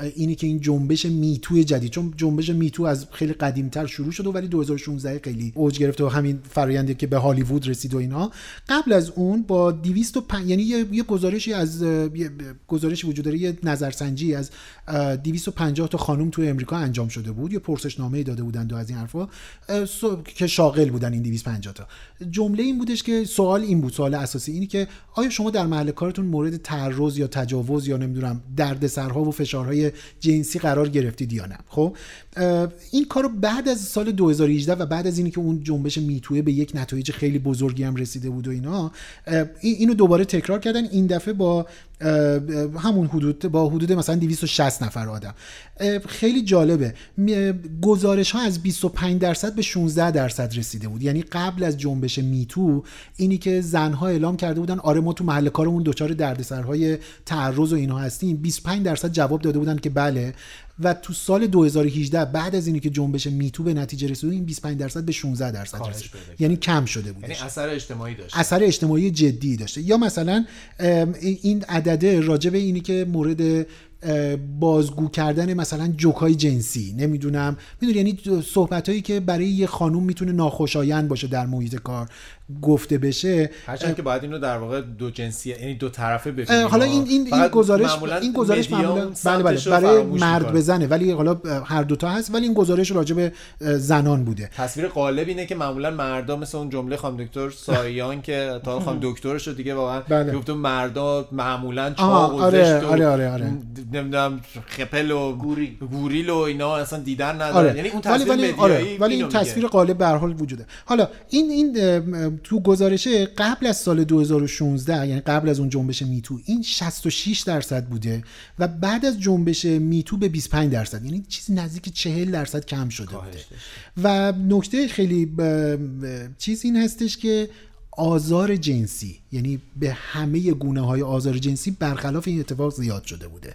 اینی که این جنبش میتو جدید چون جنبش میتو از خیلی قدیمتر شروع شده ولی 2016 خیلی اوج گرفته و همین فرآیندی که به هالیوود رسید و اینها قبل از اون با 205 یعنی یه, یه گزارشی از یه گزارشی وجود داره یه نظرسنجی از اه، 250 تا خانم توی امریکا انجام شده بود یه پرسشنامه داده بودن و از این حرفا که شاغل بودن این 250 تا. جمله این بودش که سوال این بود سوال اساسی اینی که آیا شما در محل کارتون مورد تعرض یا تجاوز یا نمی‌دونم دردسرها و فشارهای جنسی قرار گرفتید یا نه. خب؟ این کارو بعد از سال 2018 و بعد از اینی که اون جنبش میتوه به یک نتایج خیلی بزرگی هم رسیده بود و اینا اینو دوباره تکرار کردن. این دفعه با همون حدود با حدود مثلا 260 نفر آدم. خیلی جالبه. گزارش ها از 25 درصد به 16 درصد رسیده بود. یعنی قبل از جنبش میتو اینی که زنها اعلام کرده بودن آره ما تو محل کارمون دچار دردسرهای تعرض و اینها هستیم. 25 درصد جواب داده بودن که بله و تو سال 2018 بعد از اینی که جنبش میتو به نتیجه رسید این 25 درصد به 16 درصد رسید. یعنی کم شده بودش. یعنی اثر اجتماعی داشت اثر اجتماعی جدی داشته. یا مثلا این عدده راجع به اینی که مورد بازگو کردن مثلا جوکای جنسی نمی‌دونم. می‌دونی یعنی صحبت هایی که برای یه خانوم می‌تونه ناخوشایند باشه در محیط کار. گفته بشه هرچند که باید اینو در واقع دو جنسی یعنی دو طرفه ببینیم حالا این این این گزارش این گزارش معمولا بله بله برای مرد. بزنه ولی حالا هر دوتا هست ولی این گزارش راجع به زنان بوده تصویر غالب اینه که معمولا مردا مثل اون جمله خانم دکتر سایان که تا خانم دکترش رو دیگه واقعا بله. گفتم مردا معمولا چاق و آره، زشت و آره، آره، آره. نمی‌دونم خپل و گوریل و اینا اصلا دیدن ندارن آره. یعنی اون ولی تصویر ولی آره. ولی این. تصویر غالب به هر حال وجوده حالا این این تو گزارشه قبل از سال 2016 یعنی قبل از اون جنبش میتو این 66 درصد بوده و بعد از جنبش میتو به 25 درصد یعنی چیزی نزدیک 40 درصد کم شده بوده. و نکته خیلی ب- ب- چیز این هستش که آزار جنسی یعنی به همه گونه های آزار جنسی برخلاف این اتفاق زیاد شده بوده.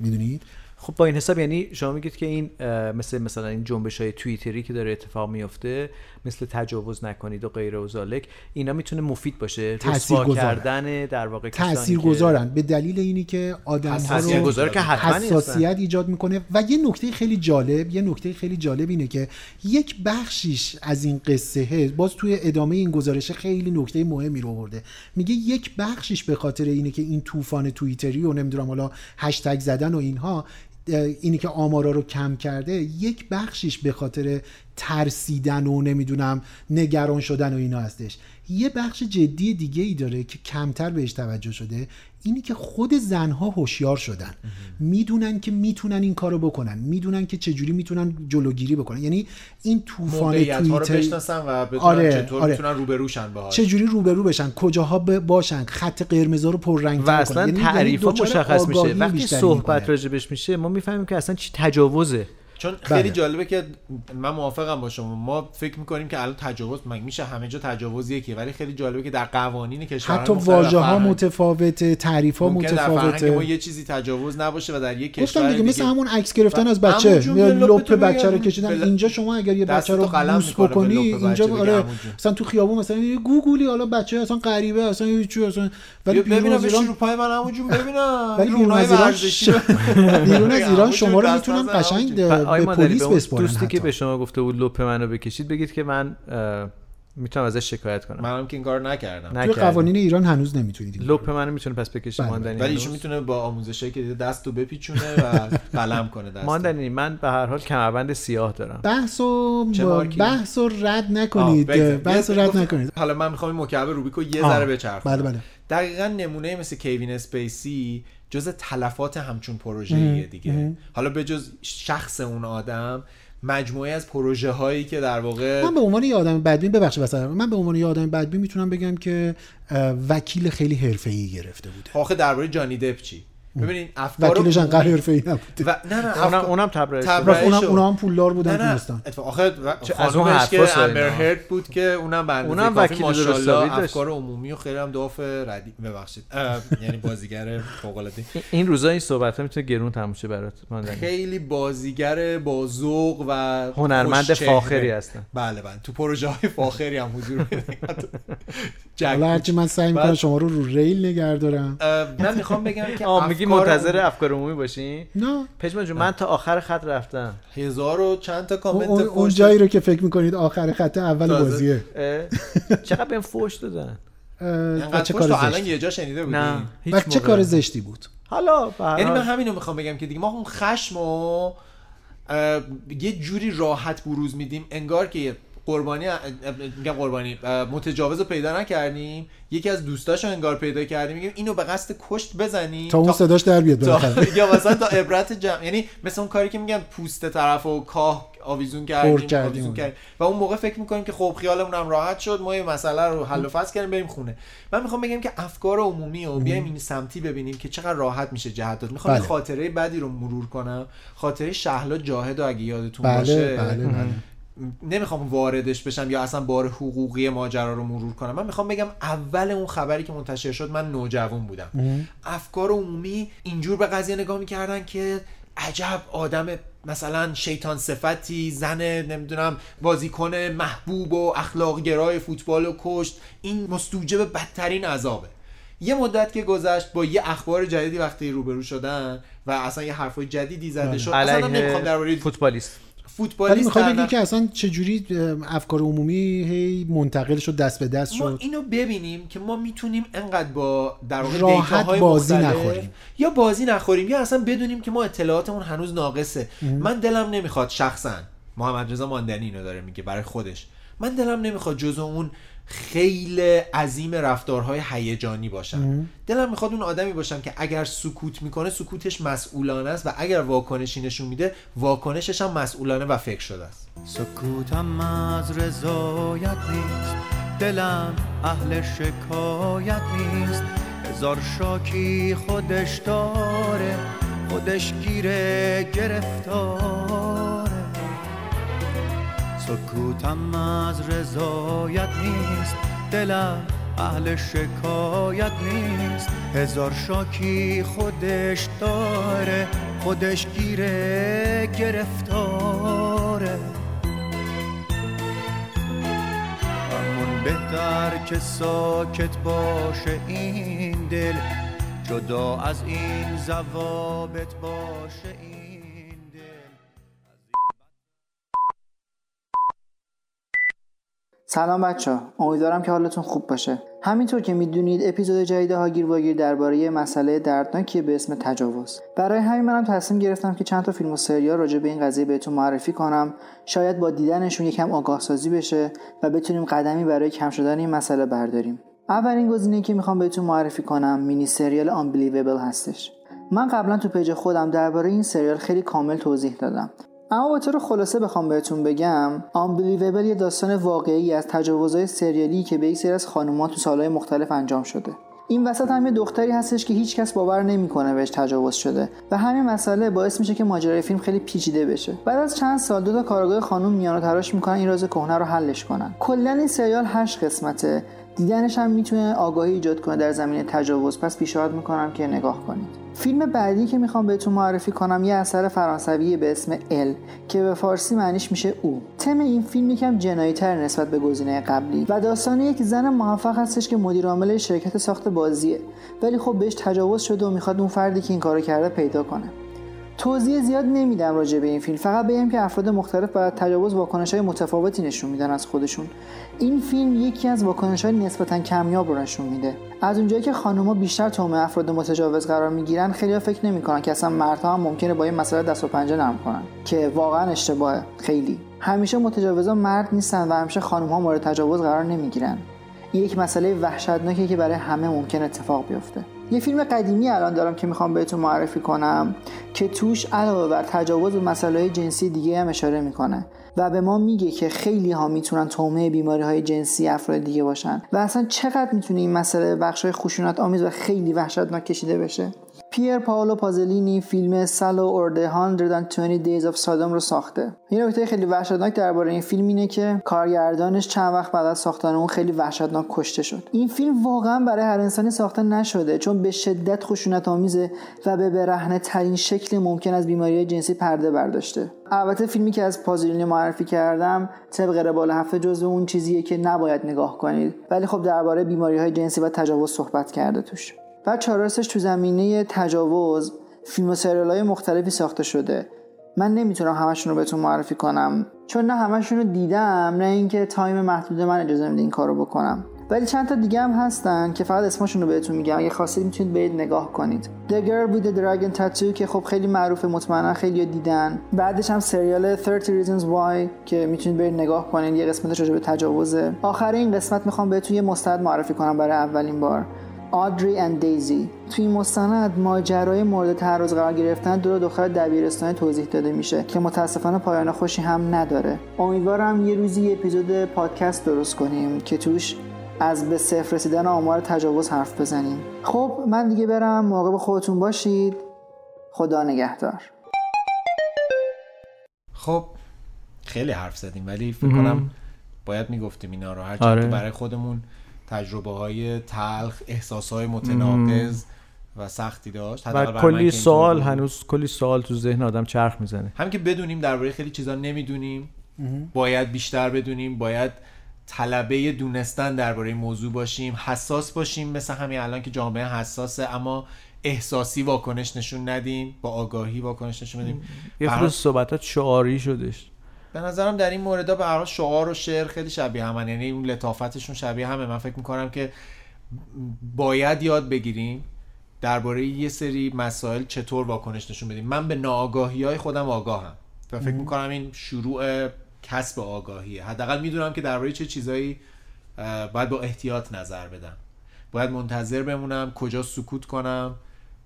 می‌دونید؟ خب با این حساب یعنی شما میگید که این مثل مثلا این جنبش های توییتری که داره اتفاق میفته مثل تجاوز نکنید و غیره و ذالک اینا می‌تونه مفید باشه تاثیرگذار. کردن در واقع که- گذارن به دلیل اینی که آدم ها تاثیرگذار که. حساسیت ایجاد می‌کنه و یه نکته خیلی جالب یه نکته خیلی جالب اینه که یک بخشیش از این قصه باز توی ادامه این گزارش خیلی نکته مهمی رو آورده میگه یک بخشیش به خاطر اینه که این طوفان توییتری و نمی‌دونم حالا هشتگ زدن و اینها اینی که آمارا رو کم کرده یک بخشیش به خاطر ترسیدن و نمی‌دونم نگران شدن و اینا هستش. یه بخش جدی دیگه ای داره که کمتر بهش توجه شده اینی که خود زنها هوشیار شدن. می‌دونن که می‌تونن این کارو بکنن. می‌دونن که چجوری می‌تونن جلوگیری بکنن. یعنی این طوفان توییتر بشناسن و بدونن آره، چطور آره. می‌تونن روبروشن باهاش. چجوری روبرو بشن کجاها ب- باشن خط قرمزا رو پررنگ و اصلا تعریف ها مشخص میشه. وقتی صحبت راجبش میشه ما می‌فهمیم که اصلا چی تجاوزه. چون خیلی بله. جالبه که من موافقم با شما. ما فکر می‌کنیم که الان تجاوز مگه میشه همه جا تجاوز یکیه ولی خیلی جالبه که در قوانین کشورهای حتی واژه ها متفاوته تعریف ها فرهنگ ما متفاوته یه چیزی تجاوز نباشه و در یک کشور گفتم دیگه مثل همون عکس گرفتن از بچه. لپ بچه رو. کشیدن. بل- اینجا شما اگر یه بچه رو بوس بکنی اینجا آره. مثلا تو خیابون مثلا یه گوگلی حالا بچه اصلا غریبه اصلا یه چی اصلا ولی بیرون ببینم از بشین رو ایران پای من همون جون ببینم. ولی بیرون از ایران بیرون از ایران شما رو می‌تونن عمو قشنگ به مادری، پلیس به اون بسپرن دوستی که. به شما گفته بود لپ منو بکشید بگید که من می‌تونم ازش شکایت کنم. منم که این کار نکردم. توی. قوانین ایران هنوز نمی‌تونید لپ منو می‌تونه پس بکشه بله، ماندنی ولی؟ ایشون می‌تونه با آموزشی که دیده دست رو بپیچونه و قلم کنه دست ماندنی من به هر حال کمربند سیاه دارم. بحث و؟ بحث رد نکنید. بحث رد نکنید. حالا من می‌خوام این مکعب روبیکو یه ذره بچرخونم. بله بله. دقیقا نمونه مثل کیوین اسپیسی جز تلفات همچون پروژه دیگه. حالا به جز شخص اون آدم مجموعه از پروژه هایی که در واقع من به عنوان یه آدم بدبین ببخشید مثلا من به عنوان یه آدم بدبین می‌تونم بگم که وکیل خیلی حرفه‌ای گرفته بوده. آخه درباره جانی دپ چی؟ ببینین افکار وکیلش انقدر حرفه‌ای نبوده و نه نه اونم اونم تبرئه اونم هم پولدار بودن نه اتفاق چه- از اون که. امبر هرد بود که اونم به اندازه اونم وکیل ماشاءالله. افکار عمومی و خیلی هم داف ردی ببخشید. یعنی بازیگر فوق العاده این- روزا این صحبت ها می‌تونه گرون تموم شه برات خیلی بازیگر با ذوق و هنرمند. فاخری هستن. بله بله. تو پروژه های فاخری هم حضور پیدا جک حالا هرچی من سعی می‌کنم بعد- شما رو رو ریل نگه دارم. اه، من می‌خوام بگم که میگی منتظر افکار عمومی باشین نه. پژمان جون من تا آخر خط رفتم. هزار و چند تا کامنت اون- فوش اون جایی رو که فکر می‌کنید آخر خط اول تازه. بازیه؟ چقدر بهم فوش دادن؟ انقدر چه کار الان زشتی؟ یه جا شنیده بودی؟ نه چه. کار زشتی بود؟ حالا یعنی من حال. همینو می‌خوام بگم که دیگه ما اون خشم و یه جوری راحت بروز میدیم انگار که قربانی میگم قربانی متجاوز پیدا نکردیم. یکی از دوستاشو انگار پیدا کردیم. میگیم اینو به قصد کشت بزنیم تا اون صداش در بیاد بالاخره. یا مثلا تا عبرت جمع یعنی مثل اون کاری که میگن پوست طرف و کاه آویزون کردیم. آویزون کردیم. و اون موقع فکر می‌کنیم که خب خیالمون هم راحت شد ما یه مسئله رو حل و فصل کردیم بریم خونه. من می‌خوام بگم که افکار عمومی رو بیایم این سمتی ببینیم که چقدر راحت میشه جهت داد. می‌خوام بله. خاطره بدی رو مرور کنم. خاطره شهلا جاهد اگه یادتون بله باشه. بله بله. نمی‌خوام واردش بشم یا اصلا بار حقوقی ماجرا رو مرور کنم. من می‌خوام بگم اول اون خبری که منتشر شد من نوجوان بودم. افکار عمومی اینجور به قضیه نگاه می‌کردن که عجب آدم مثلا شیطان صفتی زن نمی‌دونم بازیکن محبوب و اخلاق گرای فوتبال و کشت. این مستوجب بدترین عذابه. یه مدت که گذشت با یه اخبار جدیدی وقتی روبرو شدن و اصلا یه حرفای جدیدی زده شد اصلا نمی‌خوام درباره علیه فوتبالیست ولی بگی که اصلا چجوری اه، افکار عمومی هی منتقل شد دست به دست ما شد؟ اینو ببینیم که ما می‌تونیم انقدر با در واقع راحت دیتاهای بازی نخوریم. یا بازی نخوریم یا اصلا بدونیم که ما اطلاعاتمون هنوز ناقصه. من دلم نمی‌خواد شخصا محمد رضا ماندنی اینو داره میگه برای خودش. من دلم نمی‌خواد جزو اون خیلی عظیم رفتارهای هیجانی باشم دلم می‌خواد اون آدمی باشم که اگر سکوت می‌کنه سکوتش مسئولانه است و اگر واکنشی نشون میده واکنشش هم مسئولانه و فکر شده است. سکوتم از رضایت نیست. دلم اهل شکایت نیست. هزار شاکی خودش داره خودش گیره گرفتاره سکوتم از رضایت نیست. دلم اهل شکایت نیست. هزار شاکی خودش داره خودش گیره گرفتاره. همون بهتر که ساکت باشه این دل جدا از این زوابط باشه این سلام بچه ها امیدوارم که حالتون خوب باشه. همینطور که می‌دونید اپیزود جدید هاگیر واگیر درباره مسئله دردناکی به اسم تجاوز. برای همین منم تصمیم گرفتم که چند تا فیلم و سریال راجع به این قضیه بهتون معرفی کنم. شاید با دیدنشون یکم آگاه سازی بشه و بتونیم قدمی برای کم شدن این مسئله برداریم. اولین گزینه که می‌خوام بهتون معرفی کنم مینی سریال Unbelievable هستش. من قبلا تو page خودم درباره این سریال خیلی کامل توضیح دادم. اما به طور خلاصه بخوام بهتون بگم Unbelievable یه داستان واقعی از تجاوزهای سریالی که به یک سری از خانوما تو سالهای مختلف انجام شده. این وسط هم یه دختری هستش که هیچکس باور نمی‌کنه بهش تجاوز شده و همین مسئله باعث میشه که ماجرای فیلم خیلی پیچیده بشه. بعد از چند سال دو تا کارآگاه خانم میان و تلاش می‌کنن این راز کهنه رو حلش کنن. کلا این سریال هشت قسمته. دیدنش هم می‌تونه آگاهی ایجاد کنه در زمینه تجاوز. پس پیشنهاد می‌کنم که نگاه کنید. فیلم بعدی که می‌خوام بهتون معرفی کنم یه اثر فرانسوی به اسم ال که به فارسی معنیش میشه او. تم این فیلم یکم جناییتر نسبت به گزینه قبلی و داستان یک زن موفق هستش که مدیر عامل شرکت ساخت بازیه. ولی خب بهش تجاوز شده و می‌خواد اون فردی که این کارو کرده پیدا کنه. توضیح زیاد نمیدم راجع به این فیلم. فقط بگم که افراد مختلف برای تجاوز واکنش های متفاوتی نشون میدن از خودشون. این فیلم یکی از واکنش های نسبتا کمیاب رو نشون میده. از اونجایی که خانوما بیشتر تومه افراد متجاوز قرار می‌گیرن خیلی فکر نمی‌کنن که اصلا مردها هم ممکنه با این مسئله دست و پنجه نرم کنن که واقعا اشتباهه خیلی. همیشه متجاوزان مرد نیستن و همیشه خانم ها مورد تجاوز قرار نمی‌گیرن. یک مسئله وحشتناکیه که برای همه ممکن اتفاق بیفته. یه فیلم قدیمی الان دارم که می‌خوام بهتون معرفی کنم که توش علاوه بر تجاوز و مسائل جنسی دیگه هم اشاره می‌کنه و به ما میگه که خیلی ها می‌تونن تومه بیماری های جنسی افراد دیگه باشن. و اصلا چقدر می‌تونه این مسئله بخش های خشونت آمیز و خیلی وحشتناک کشیده بشه؟ پیر پاولو پازلینی فیلم سالو اور the 120 Days of Sodom رو ساخته. یه نکته خیلی وحشتناک درباره این فیلم اینه که کارگردانش چند وقت بعد از ساختن اون خیلی وحشتناک کشته شد. این فیلم واقعا برای هر انسانی ساخته نشده چون به شدت خشونت آمیزه و به برهنه ترین شکل ممکن از بیماری جنسی پرده برداشته. البته فیلمی که از پازلینی معرفی کردم طبق روال هفته جزو اون چیزیه که نباید نگاه کنید ولی خب درباره بیماری های جنسی و تجاوز صحبت کرده توش. بچه راستش تو زمینه تجاوز فیلم و سریال های مختلفی ساخته شده. من نمی‌تونم همشون رو بهتون معرفی کنم. چون نه همشون رو دیدم نه اینکه تایم محدود من اجازه میده این کارو بکنم. ولی چند تا دیگه هم هستن که فقط اسمشون رو بهتون میگم. اگه خواستید می‌تونید برید نگاه کنید. The Girl with the Dragon Tattoo که خب خیلی معروفه مطمئنا خیلی دیدن. بعدش هم سریال 30 Reasons Why که می‌تونید برید نگاه کنید. یه قسمتش راجع به تجاوزه. آخر این قسمت می‌خوام بهتون یه مستند معرفی کنم برای اولین بار. آدری اند دیزی. توی این مستند ماجرای مورد تعرض قرار گرفتن دو دختر دبیرستانی توضیح داده میشه که متاسفانه پایان خوشی هم نداره. امیدوارم یه روزی یه اپیزود پادکست درست کنیم که توش از به صفر رسیدن آمار تجاوز حرف بزنیم. خب من دیگه برم. مراقب خودتون باشید. خدا نگهدار. خب خیلی حرف زدیم ولی فکر کنم باید می‌گفتیم اینا رو. هرچند آره. برای خودمون. تجربه های تلخ احساس های متناقض و سختی داشت. و کلی بود. هنوز کلی سوال تو ذهن آدم چرخ می‌زنه. هم که بدونیم درباره خیلی چیزا نمی‌دونیم باید بیشتر بدونیم باید طلبه دونستن درباره موضوع باشیم حساس باشیم مثل همین الان که جامعه حساسه اما احساسی واکنش نشون ندیم با آگاهی واکنش نشون بدیم. یه خود صحبتات شعاری شدش به نظرم در این مورد به هر شعار و شعر خیلی شبیه همن. یعنی اون لطافتشون شبیه همه. من فکر می‌کنم که باید یاد بگیریم درباره یه سری مسائل چطور واکنش نشون بدیم. من به ناآگاهی های خودم آگاهم و فکر می‌کنم این شروع کسب آگاهیه. حداقل می‌دونم که درباره چه چیزایی باید با احتیاط نظر بدم. باید منتظر بمونم کجا سکوت کنم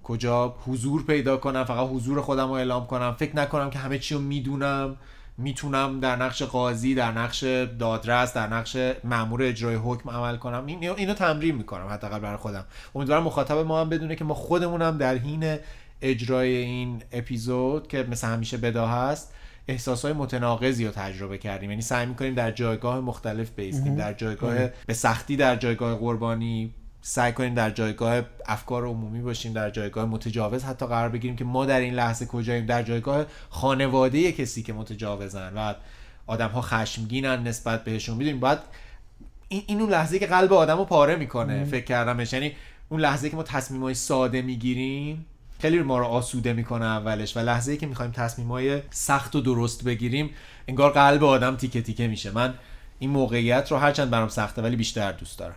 کجا حضور پیدا کنم فقط حضور خودم رو اعلام کنم. فکر نکنم که همه چی رو می‌دونم. می‌تونم در نقش قاضی در نقش دادرس در نقش مامور اجرای حکم عمل کنم. این اینو تمرین می‌کنم حداقل برای خودم. امیدوارم مخاطب ما هم بدونه که ما خودمونم در حین اجرای این اپیزود که مثل همیشه بدا هست احساسهای متناقضی رو تجربه کردیم. یعنی سعی می‌کنیم در جایگاه مختلف بیستیم در جایگاه به سختی در جایگاه قربانی سعی کنیم در جایگاه افکار عمومی باشیم در جایگاه متجاوز حتی قرار بگیریم که ما در این لحظه کجاییم. در جایگاه خانواده کسی که متجاوزن و آدم ها خشمگینن نسبت بهشون. می‌دونیم باید این این اون لحظه که قلب آدم رو پاره می‌کنه فکر کردمش یعنی اون لحظه که ما تصمیم های ساده می‌گیریم خیلی ما رو آسوده می‌کنه اولش و لحظه که می‌خوایم تصمیم های سخت و درست بگیریم انگار قلب آدم تیکه تیکه میشه. من این موقعیت رو هرچند برام سخته ولی بیشتر دوست دارم.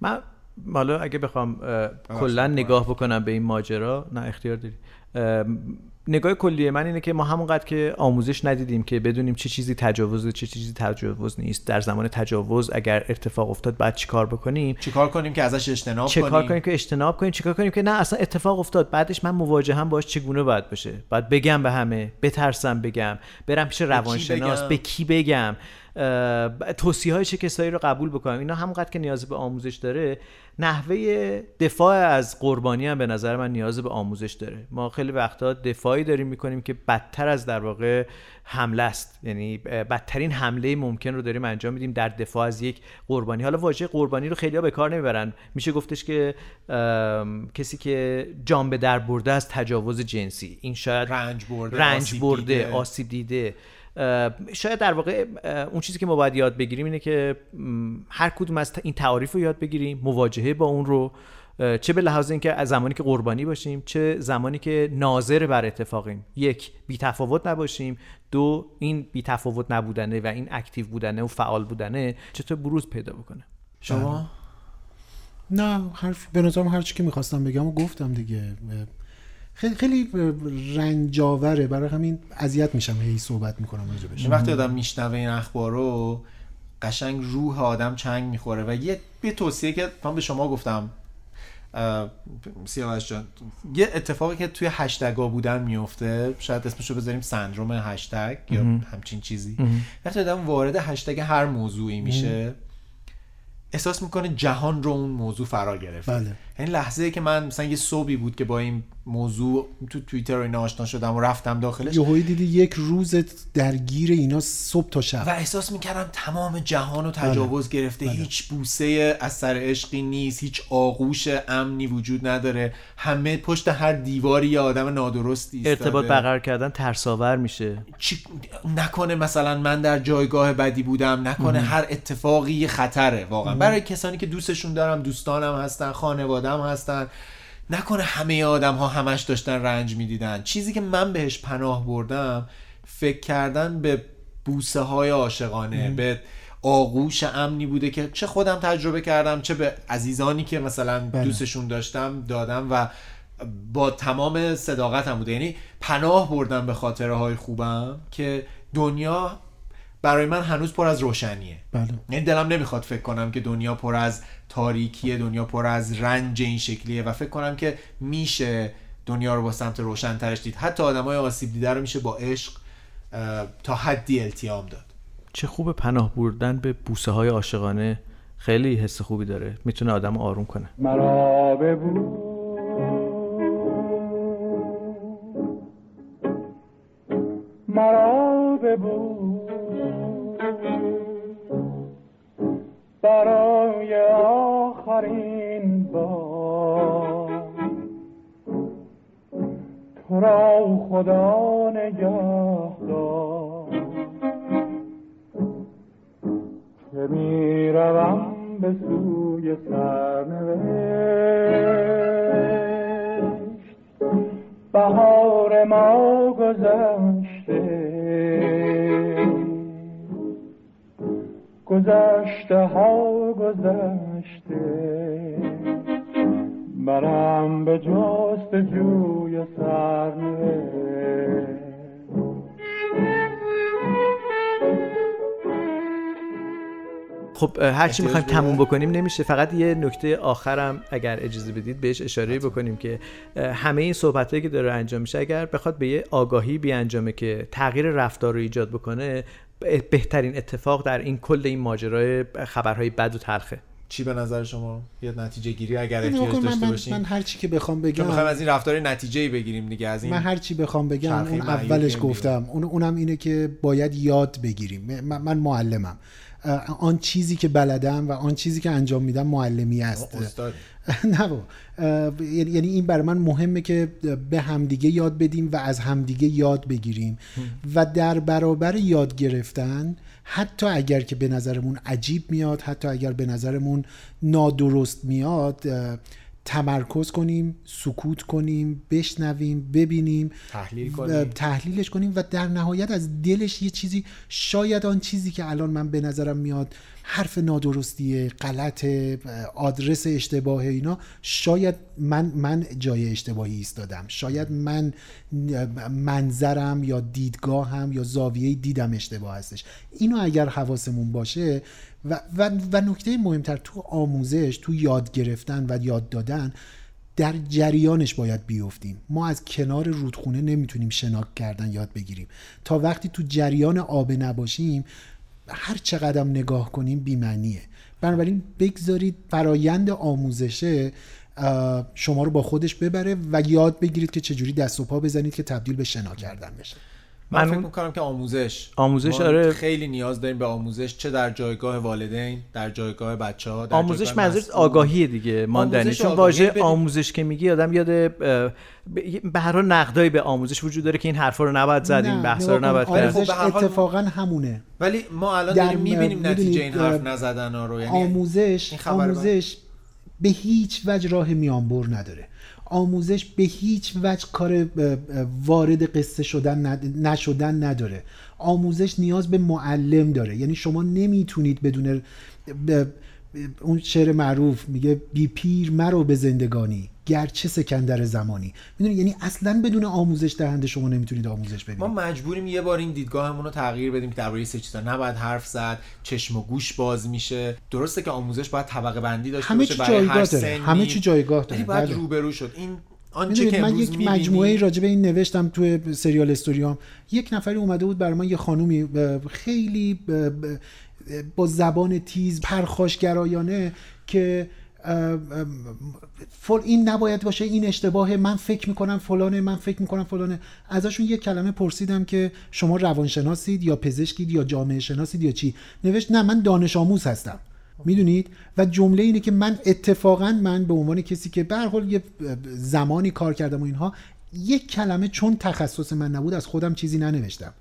من حالا اگه بخوام کلا نگاه بکنم به این ماجرا نه اختیار داری. نگاه کلی من اینه که ما همونقدر که آموزش ندیدیم که بدونیم چه چیزی تجاوزه چه چیزی تجاوز نیست. در زمان تجاوز اگر اتفاق افتاد بعد چیکار بکنیم؟ چیکار کنیم که ازش اجتناب چه کنیم کار کنیم؟ که اجتناب کنیم؟ چه کار کنیم که نه اصلا اتفاق افتاد. بعدش من مواجهم باش چگونه باید باشه؟ باید بگم به همه بترسم بگم برم پیش روانشناس؟ به کی بگم؟ توصیه های چه کسایی رو قبول بکنم؟ اینا همونقدر که نیاز به آموزش داره. نحوه دفاع از قربانی هم به نظر من نیاز به آموزش داره. ما خیلی وقتا داریم می‌کنیم که بدتر از در واقع حمله است. یعنی بدترین حمله ممکن رو داریم انجام میدیم در دفاع از یک قربانی. حالا واژه قربانی رو خیلی به کار نمی‌برن. میشه گفتش که کسی که جان به در برده از تجاوز جنسی. این شاید رنج برده رنج آسیب برده دیده. آسیب دیده. شاید در واقع اون چیزی که ما باید یاد بگیریم اینه که هر کدوم از این تعاریف رو یاد بگیریم مواجهه با اون رو. چه به لحاظ اینکه از زمانی که قربانی باشیم چه زمانی که ناظر بر اتفاقیم. یک بی تفاوت نباشیم. دو این بی تفاوت نبودنه و این اکتیو بودنه و فعال بودنه چطور بروز پیدا بکنه؟ شما؟ نه حرف به نظرم هر چی که می‌خواستم بگم و گفتم دیگه. خیلی خیلی رنجاوره برای همین اذیت میشم هی صحبت می‌کنم این وقتی آدم میشنوه این اخبار رو قشنگ روح آدم چنگ می‌خوره و یه یه توصیه که من به شما گفتم. سیاوش جان یه اتفاقی که توی هشتگا بودن میفته شاید اسمشو بذاریم سندروم هشتگ یا همچین چیزی. وقتی آدم وارد هشتگ هر موضوعی میشه احساس می‌کنه جهان رو اون موضوع فرا گرفته. بله. این لحظه که من مثلا یه صبحی بود که با این موضوع تو توییتر و اینا آشنا شدم و رفتم داخلش یهویی دیدی یک روز درگیر اینا صبح تا شب. و احساس می‌کردم تمام جهان رو تجاوز گرفته. هیچ بوسه از سر عشقی نیست هیچ آغوش امنی وجود نداره. همه پشت هر دیواری یه آدم نادرستی ایستاده. ارتباط برقرار کردن ترساور میشه. چی... نکنه مثلا من در جایگاه بدی بودم نکنه هر اتفاقی خطره واقعا. برای کسانی که دوستشون دارم دوستانم هستن خانوادم هستن. نکنه همه آدم ها همش داشتن رنج می‌دیدن. چیزی که من بهش پناه بردم فکر کردن به بوسه های عاشقانه به آغوش امنی بوده که چه خودم تجربه کردم چه به عزیزانی که مثلا دوستشون داشتم دادم و با تمام صداقتم بوده. یعنی پناه بردم به خاطره های خوبم که دنیا برای من هنوز پر از روشنیه. بله. یعنی دلم نمی‌خواد فکر کنم که دنیا پر از تاریکیه دنیا پر از رنج این شکلیه و فکر کنم که میشه دنیا رو با سمت روشن ترش دید. حتی آدمای آسیب دیده رو میشه با عشق تا حدی التیام داد. چه خوب پناه بردن به بوسه های عاشقانه. خیلی حس خوبی داره. می‌تونه آدم رو آروم کنه. مرا ببو. مرا ببو. برای آخرین بار. تو را خدا نگه دار. که می روم به سوی سرنوشت. بهار ما گذشته. گذشته ها گذشته. منم به جست جوی سرنوشت. خب هر چی می‌خوایم؟ تموم بکنیم نمیشه. فقط یه نکته آخرم اگر اجازه بدید بهش اشاره بکنیم که همه این صحبت که داره انجام میشه اگر بخواد به یه آگاهی بیانجامه که تغییر رفتار رو ایجاد بکنه بهترین اتفاق در این کل این ماجرای خبرهای بد و تلخه. چی به نظر شما؟ یه نتیجه گیری اگر احتیاج داشته من, باشیم من هر چی که بخوام بگم می‌خوایم از این رفتار نتیجه بگیریم دیگه از این من هر چی بخوام بگم اون اولش. گفتم. اون اونم اینه که باید یاد بگیریم. من, من معلمم. آن چیزی که بلدم و آن چیزی که انجام میدم معلمی است. استاد. نه. اه، یعنی یعنی این برای من مهمه که به همدیگه یاد بدیم و از همدیگه یاد بگیریم و در برابر یاد گرفتن حتی اگر که به نظرمون عجیب میاد حتی اگر به نظرمون نادرست میاد تمرکز کنیم سکوت کنیم بشنویم ببینیم تحلیل کنیم. تحلیلش کنیم و در نهایت از دلش یه چیزی شاید آن چیزی که الان من به نظرم میاد حرف نادرستیه غلط آدرس اشتباه اینا شاید من من جای اشتباهی ایستادم. شاید من منظرم یا دیدگاهم یا زاویه دیدم اشتباه هستش. اینو اگر حواسمون باشه و, و, و نکته مهمتر تو آموزش تو یاد گرفتن و یاد دادن در جریانش باید بیفتیم. ما از کنار رودخونه نمی‌تونیم شناک کردن یاد بگیریم. تا وقتی تو جریان آب نباشیم هر چقدر نگاه کنیم بیمعنیه. بنابراین بگذارید فرایند آموزشه شما رو با خودش ببره و یاد بگیرید که چجوری دست و پا بزنید که تبدیل به شنا کردن بشه. من من فکر می‌کنم که آموزش آموزش آره. خیلی نیاز داریم به آموزش چه در جایگاه والدین در جایگاه بچه ها در آموزش منظور. آگاهی دیگه ماندنی چون واژه بدیم. آموزش که میگی آدم یاد به هر حال نقدایی به آموزش وجود داره که این حرفا رو نباید زد این بحثا رو نباید کرد خب آموزش به هر حال- اتفاقا همونه ولی ما الان داریم می‌بینیم نتیجه این حرف نزدن ها رو یعنی آموزش آموزش به هیچ وجه راه میانبر نداره آموزش به هیچ وجه کار وارد قصه شدن نشدن نداره. آموزش نیاز به معلم داره. یعنی شما نمی‌تونید بدون اون شعر معروف میگه بی پیر مرو به زندگانی. گرچه سکندر زمانی. می‌دونی یعنی اصلا بدون آموزش دهنده شما نمی‌تونید آموزش ببینید ما مجبوریم یه بار این دیدگاهمون رو تغییر بدیم که درباره سه چیزا. نباید حرف زد چشم و گوش باز میشه. درسته که آموزش باید طبقه بندی داشته همه باشه چی برای هر سنی. همه چی جایگاه داره. باید بله. روبرو شد. این آنچه که من یک می‌بینی- مجموعه راجع به این نوشتم توی سریال استوریام. یک نفری اومده بود برای من یه خانومی خیلی با زبان تیز پرخاشگرایانه که فل این نباید باشه این اشتباهه من فکر می‌کنم فلانه من فکر می‌کنم فلانه. ازشون یک کلمه پرسیدم که شما روانشناسید یا پزشکید یا جامعه شناسید یا چی؟ نوشت نه من دانش آموز هستم. می‌دونید؟ و جمله اینه که من اتفاقا من به عنوان کسی که به حال یه زمانی کار کردم و اینها یک کلمه چون تخصص من نبود از خودم چیزی ننوشتم.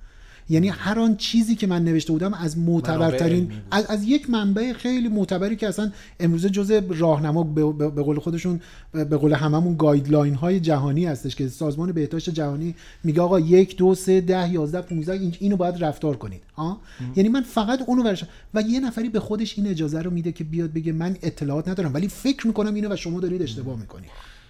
یعنی هر آن چیزی که من نوشته بودم از معتبرترین. از, از یک منبع خیلی معتبری که اصلا امروزه جزء راهنما به, قول خودشون به قول هممون گایدلاین های جهانی هستش که سازمان بهداشت جهانی میگه آقا یک دو سه ده یازده 15 این- اینو باید رفتار کنید. ها؟ یعنی من فقط اونو ورشم و یه نفری به خودش این اجازه رو میده که بیاد بگه من اطلاعات ندارم ولی فکر می‌کنم اینو و شما دارید اشتباه می‌کنید.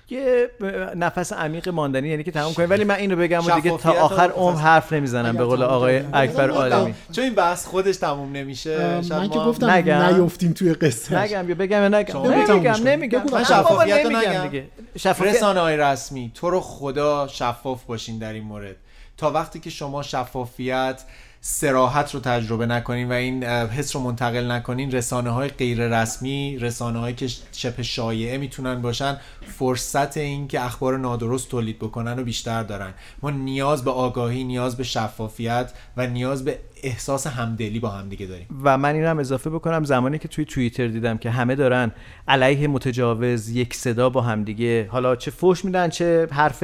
یه نفس عمیق ماندنی یعنی که تموم کنیم ولی من اینو بگم و دیگه تا آخر عمر. حرف نمی‌زنم به قول آقای اکبر عالمی چون این بحث خودش تموم نمیشه شاید من که گفتم. نیفتیم توی قصه نگم یا بگم نگم نمیگم. نمیگم من. شفافیت نگم. دیگه رسانه های رسمی تو رو خدا شفاف باشین در این مورد تا وقتی که شما شفافیت سراحت رو تجربه نکنین و این حس رو منتقل نکنین. رسانه های غیر رسمی رسانه هایی که شبه شایعه می‌تونن باشن فرصت این که اخبار نادرست تولید بکنن رو بیشتر دارن. ما نیاز به آگاهی نیاز به شفافیت و نیاز به احساس همدلی با همدیگه داریم. و من این هم اضافه بکنم زمانی که توی توییتر دیدم که همه دارن علیه متجاوز یک صدا با همدیگه حالا چه فوش میدن چه حرف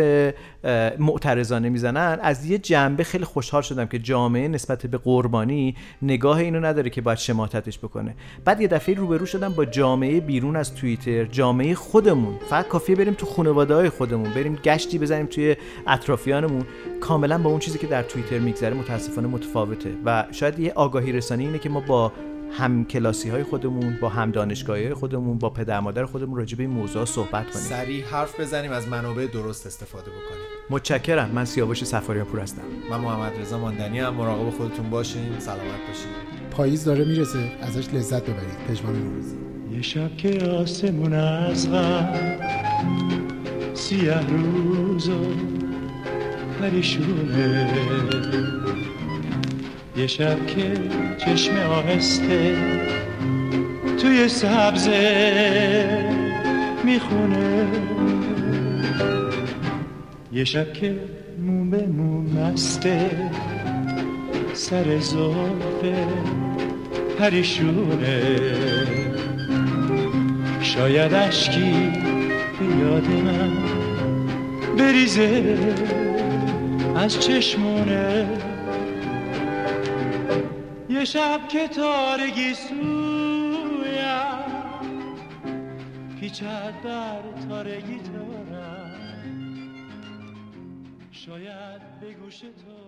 معترضانه می‌زنن از یه جنبه خیلی خوشحال شدم که جامعه نسبت نسبت به قربانی نگاه اینو نداره که باید شماتتش بکنه. بعد یه دفعه روبرو شدم با جامعه بیرون از توییتر جامعه خودمون. فقط کافیه بریم تو خانواده های خودمون بریم گشتی بزنیم توی اطرافیانمون. کاملا با اون چیزی که در توییتر میگذره متاسفانه متفاوته و شاید یه آگاهی رسانی اینه که ما با هم کلاسی های خودمون با هم دانشگاهی های خودمون با پدر مادر خودمون راجع به این موضوع صحبت کنیم. سریع حرف بزنیم از منابع درست استفاده بکنیم. متشکرم. من سیاوش سفاریان پور هستم. من محمد رضا ماندنی هم. مراقب خودتون باشین. سلامت باشین. پاییز داره می‌رسه. ازش لذت ببرید. پژمان نوروزی. یه شب که آسمون از غم سیه روز و پریشونه یه شب که چشم آهسته توی سبزه می‌خونه. یه شب که مو به مسته سر زلفه پریشونه شاید اشکی به یاد من بریزه. از چشمونه. یه شب که تارگی سویم پیچد بر تارگی تارم. شاید به گوش تو